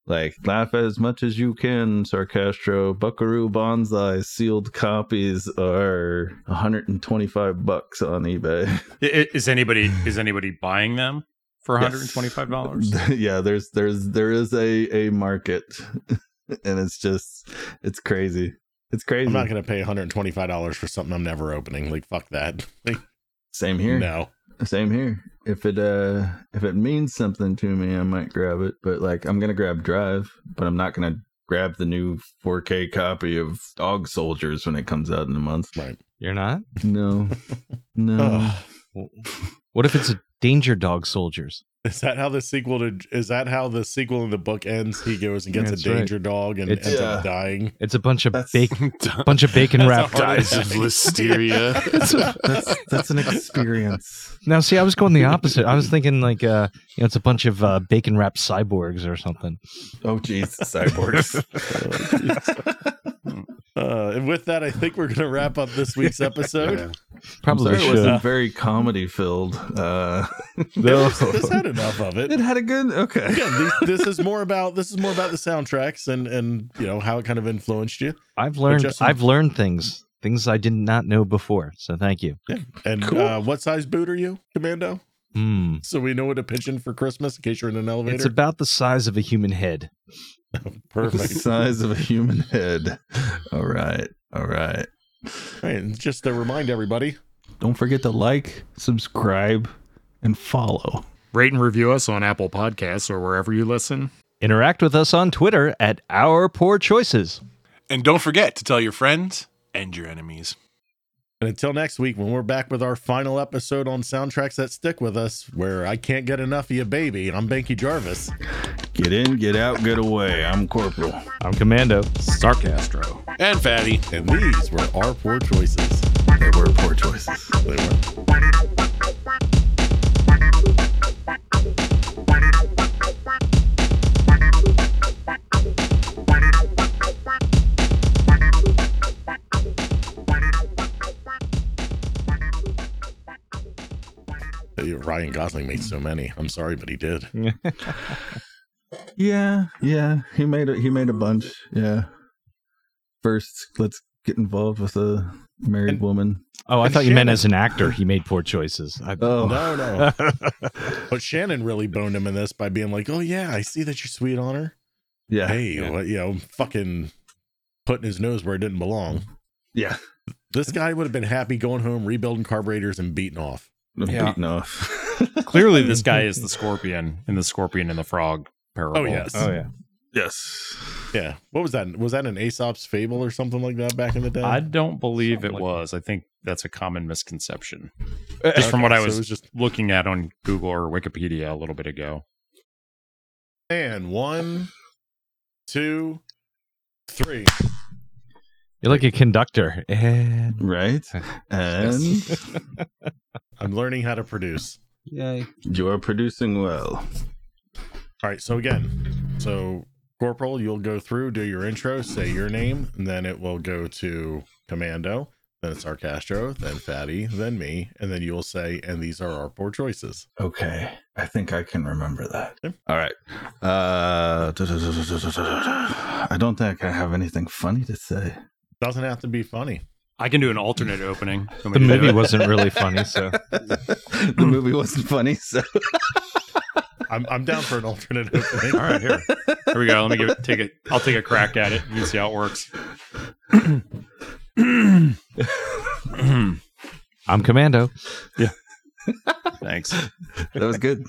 like laugh as much as you can sarcastro Buckaroo Banzai sealed copies are 125 bucks on ebay I- (laughs) i- Is anybody is anybody buying them for one hundred and twenty five dollars? (laughs) yeah there's there's there is a a market (laughs) and it's just it's crazy it's crazy I'm not gonna pay 125 dollars for something I'm never opening. Like fuck that. Like, same here no. Same here. If it uh if it means something to me, I might grab it. But like I'm gonna grab Drive, but I'm not gonna grab the new 4K copy of Dog Soldiers when it comes out in a month. Right. You're not? No. (laughs) No. Ugh. What if it's a Danger Dog Soldiers? Is that how the sequel to? Is that how the sequel in the book ends? He goes and gets That's a right. danger dog and It's- ends Yeah. up dying. It's a bunch of That's- bacon, (laughs) bunch of bacon wrapped. a Dies of listeria. (laughs) that's that's an experience. Now, see, I was going the opposite. I was thinking like, uh, you know, it's a bunch of uh, bacon wrapped cyborgs or something. Oh jeez, cyborgs. (laughs) Uh, and with that, I think we're gonna wrap up this week's episode. Yeah. Probably I'm it wasn't very comedy filled. Uh (laughs) This, this had enough of it. it had a good okay. Again, these, this is more about this is more about the soundtracks and and you know how it kind of influenced you. I've learned. Justin- I've learned things, things I did not know before. So thank you. Yeah. And Cool. uh, what size boot are you, Commando? Hmm. (laughs) So we know what to pitch in for Christmas in case you're in an elevator. It's about the size of a human head. (laughs) The Perfect. size of a human head. All right. All right. All right, and just to remind everybody, Don't forget to like, subscribe, and follow. Rate and review us on Apple Podcasts or wherever you listen. Interact with us on Twitter at Our Poor Choices. And don't forget to tell your friends and your enemies. And until next week when we're back with our final episode on soundtracks that stick with us, where I can't get enough of you, baby. I'm Banky Jarvis. Get in, get out, get away. I'm Corporal. I'm Commando. Sarcastro. And Fatty. And these were our poor choices. They were poor choices. They were. Ryan Gosling made so many. I'm sorry, but he did. (laughs) Yeah, yeah. He made a he made a bunch. Yeah. First, let's get involved with a married And- woman. Oh, I And thought you meant as an actor. He made poor choices. I, Oh, No, no. (laughs) but Shannon really boned him in this by being like, "Oh yeah, I see that you're sweet on her. yeah. Hey, yeah. what, you know, fucking putting his nose where it didn't belong." yeah. This guy would have been happy going home, rebuilding carburetors, and beating off. I'm Yeah. beating off. (laughs) Clearly, this guy is the scorpion, and the scorpion and the frog parable. Oh yes. oh yeah. Yes. Yeah. What was that? Was that an Aesop's fable or something like that back in the day? I don't believe it like was. I think that's a common misconception. Eh, just from what I was, it was just looking at on Google or Wikipedia a little bit ago. and one, two, three. You're like a conductor. And Right. (laughs) And (laughs) I'm learning how to produce. yay, you are producing well. All right. So again, so Corporal, you'll go through, do your intro, say your name, and then it will go to Commando. Then it's Sarcastro, then Fatty, then me, and then you'll say, and these are our four choices. Okay, I think I can remember that. Yeah. All right. Uh, I don't think I have anything funny to say. Doesn't have to be funny. I can do an alternate opening. (laughs) the movie wasn't really (laughs) funny, so the movie wasn't funny, so (laughs) I'm I'm down for an alternate opening. All right, here, here we go. Let me give it, take it. I'll take a crack at it and see how it works. (clears throat) I'm Commando. Yeah. Thanks. That was good.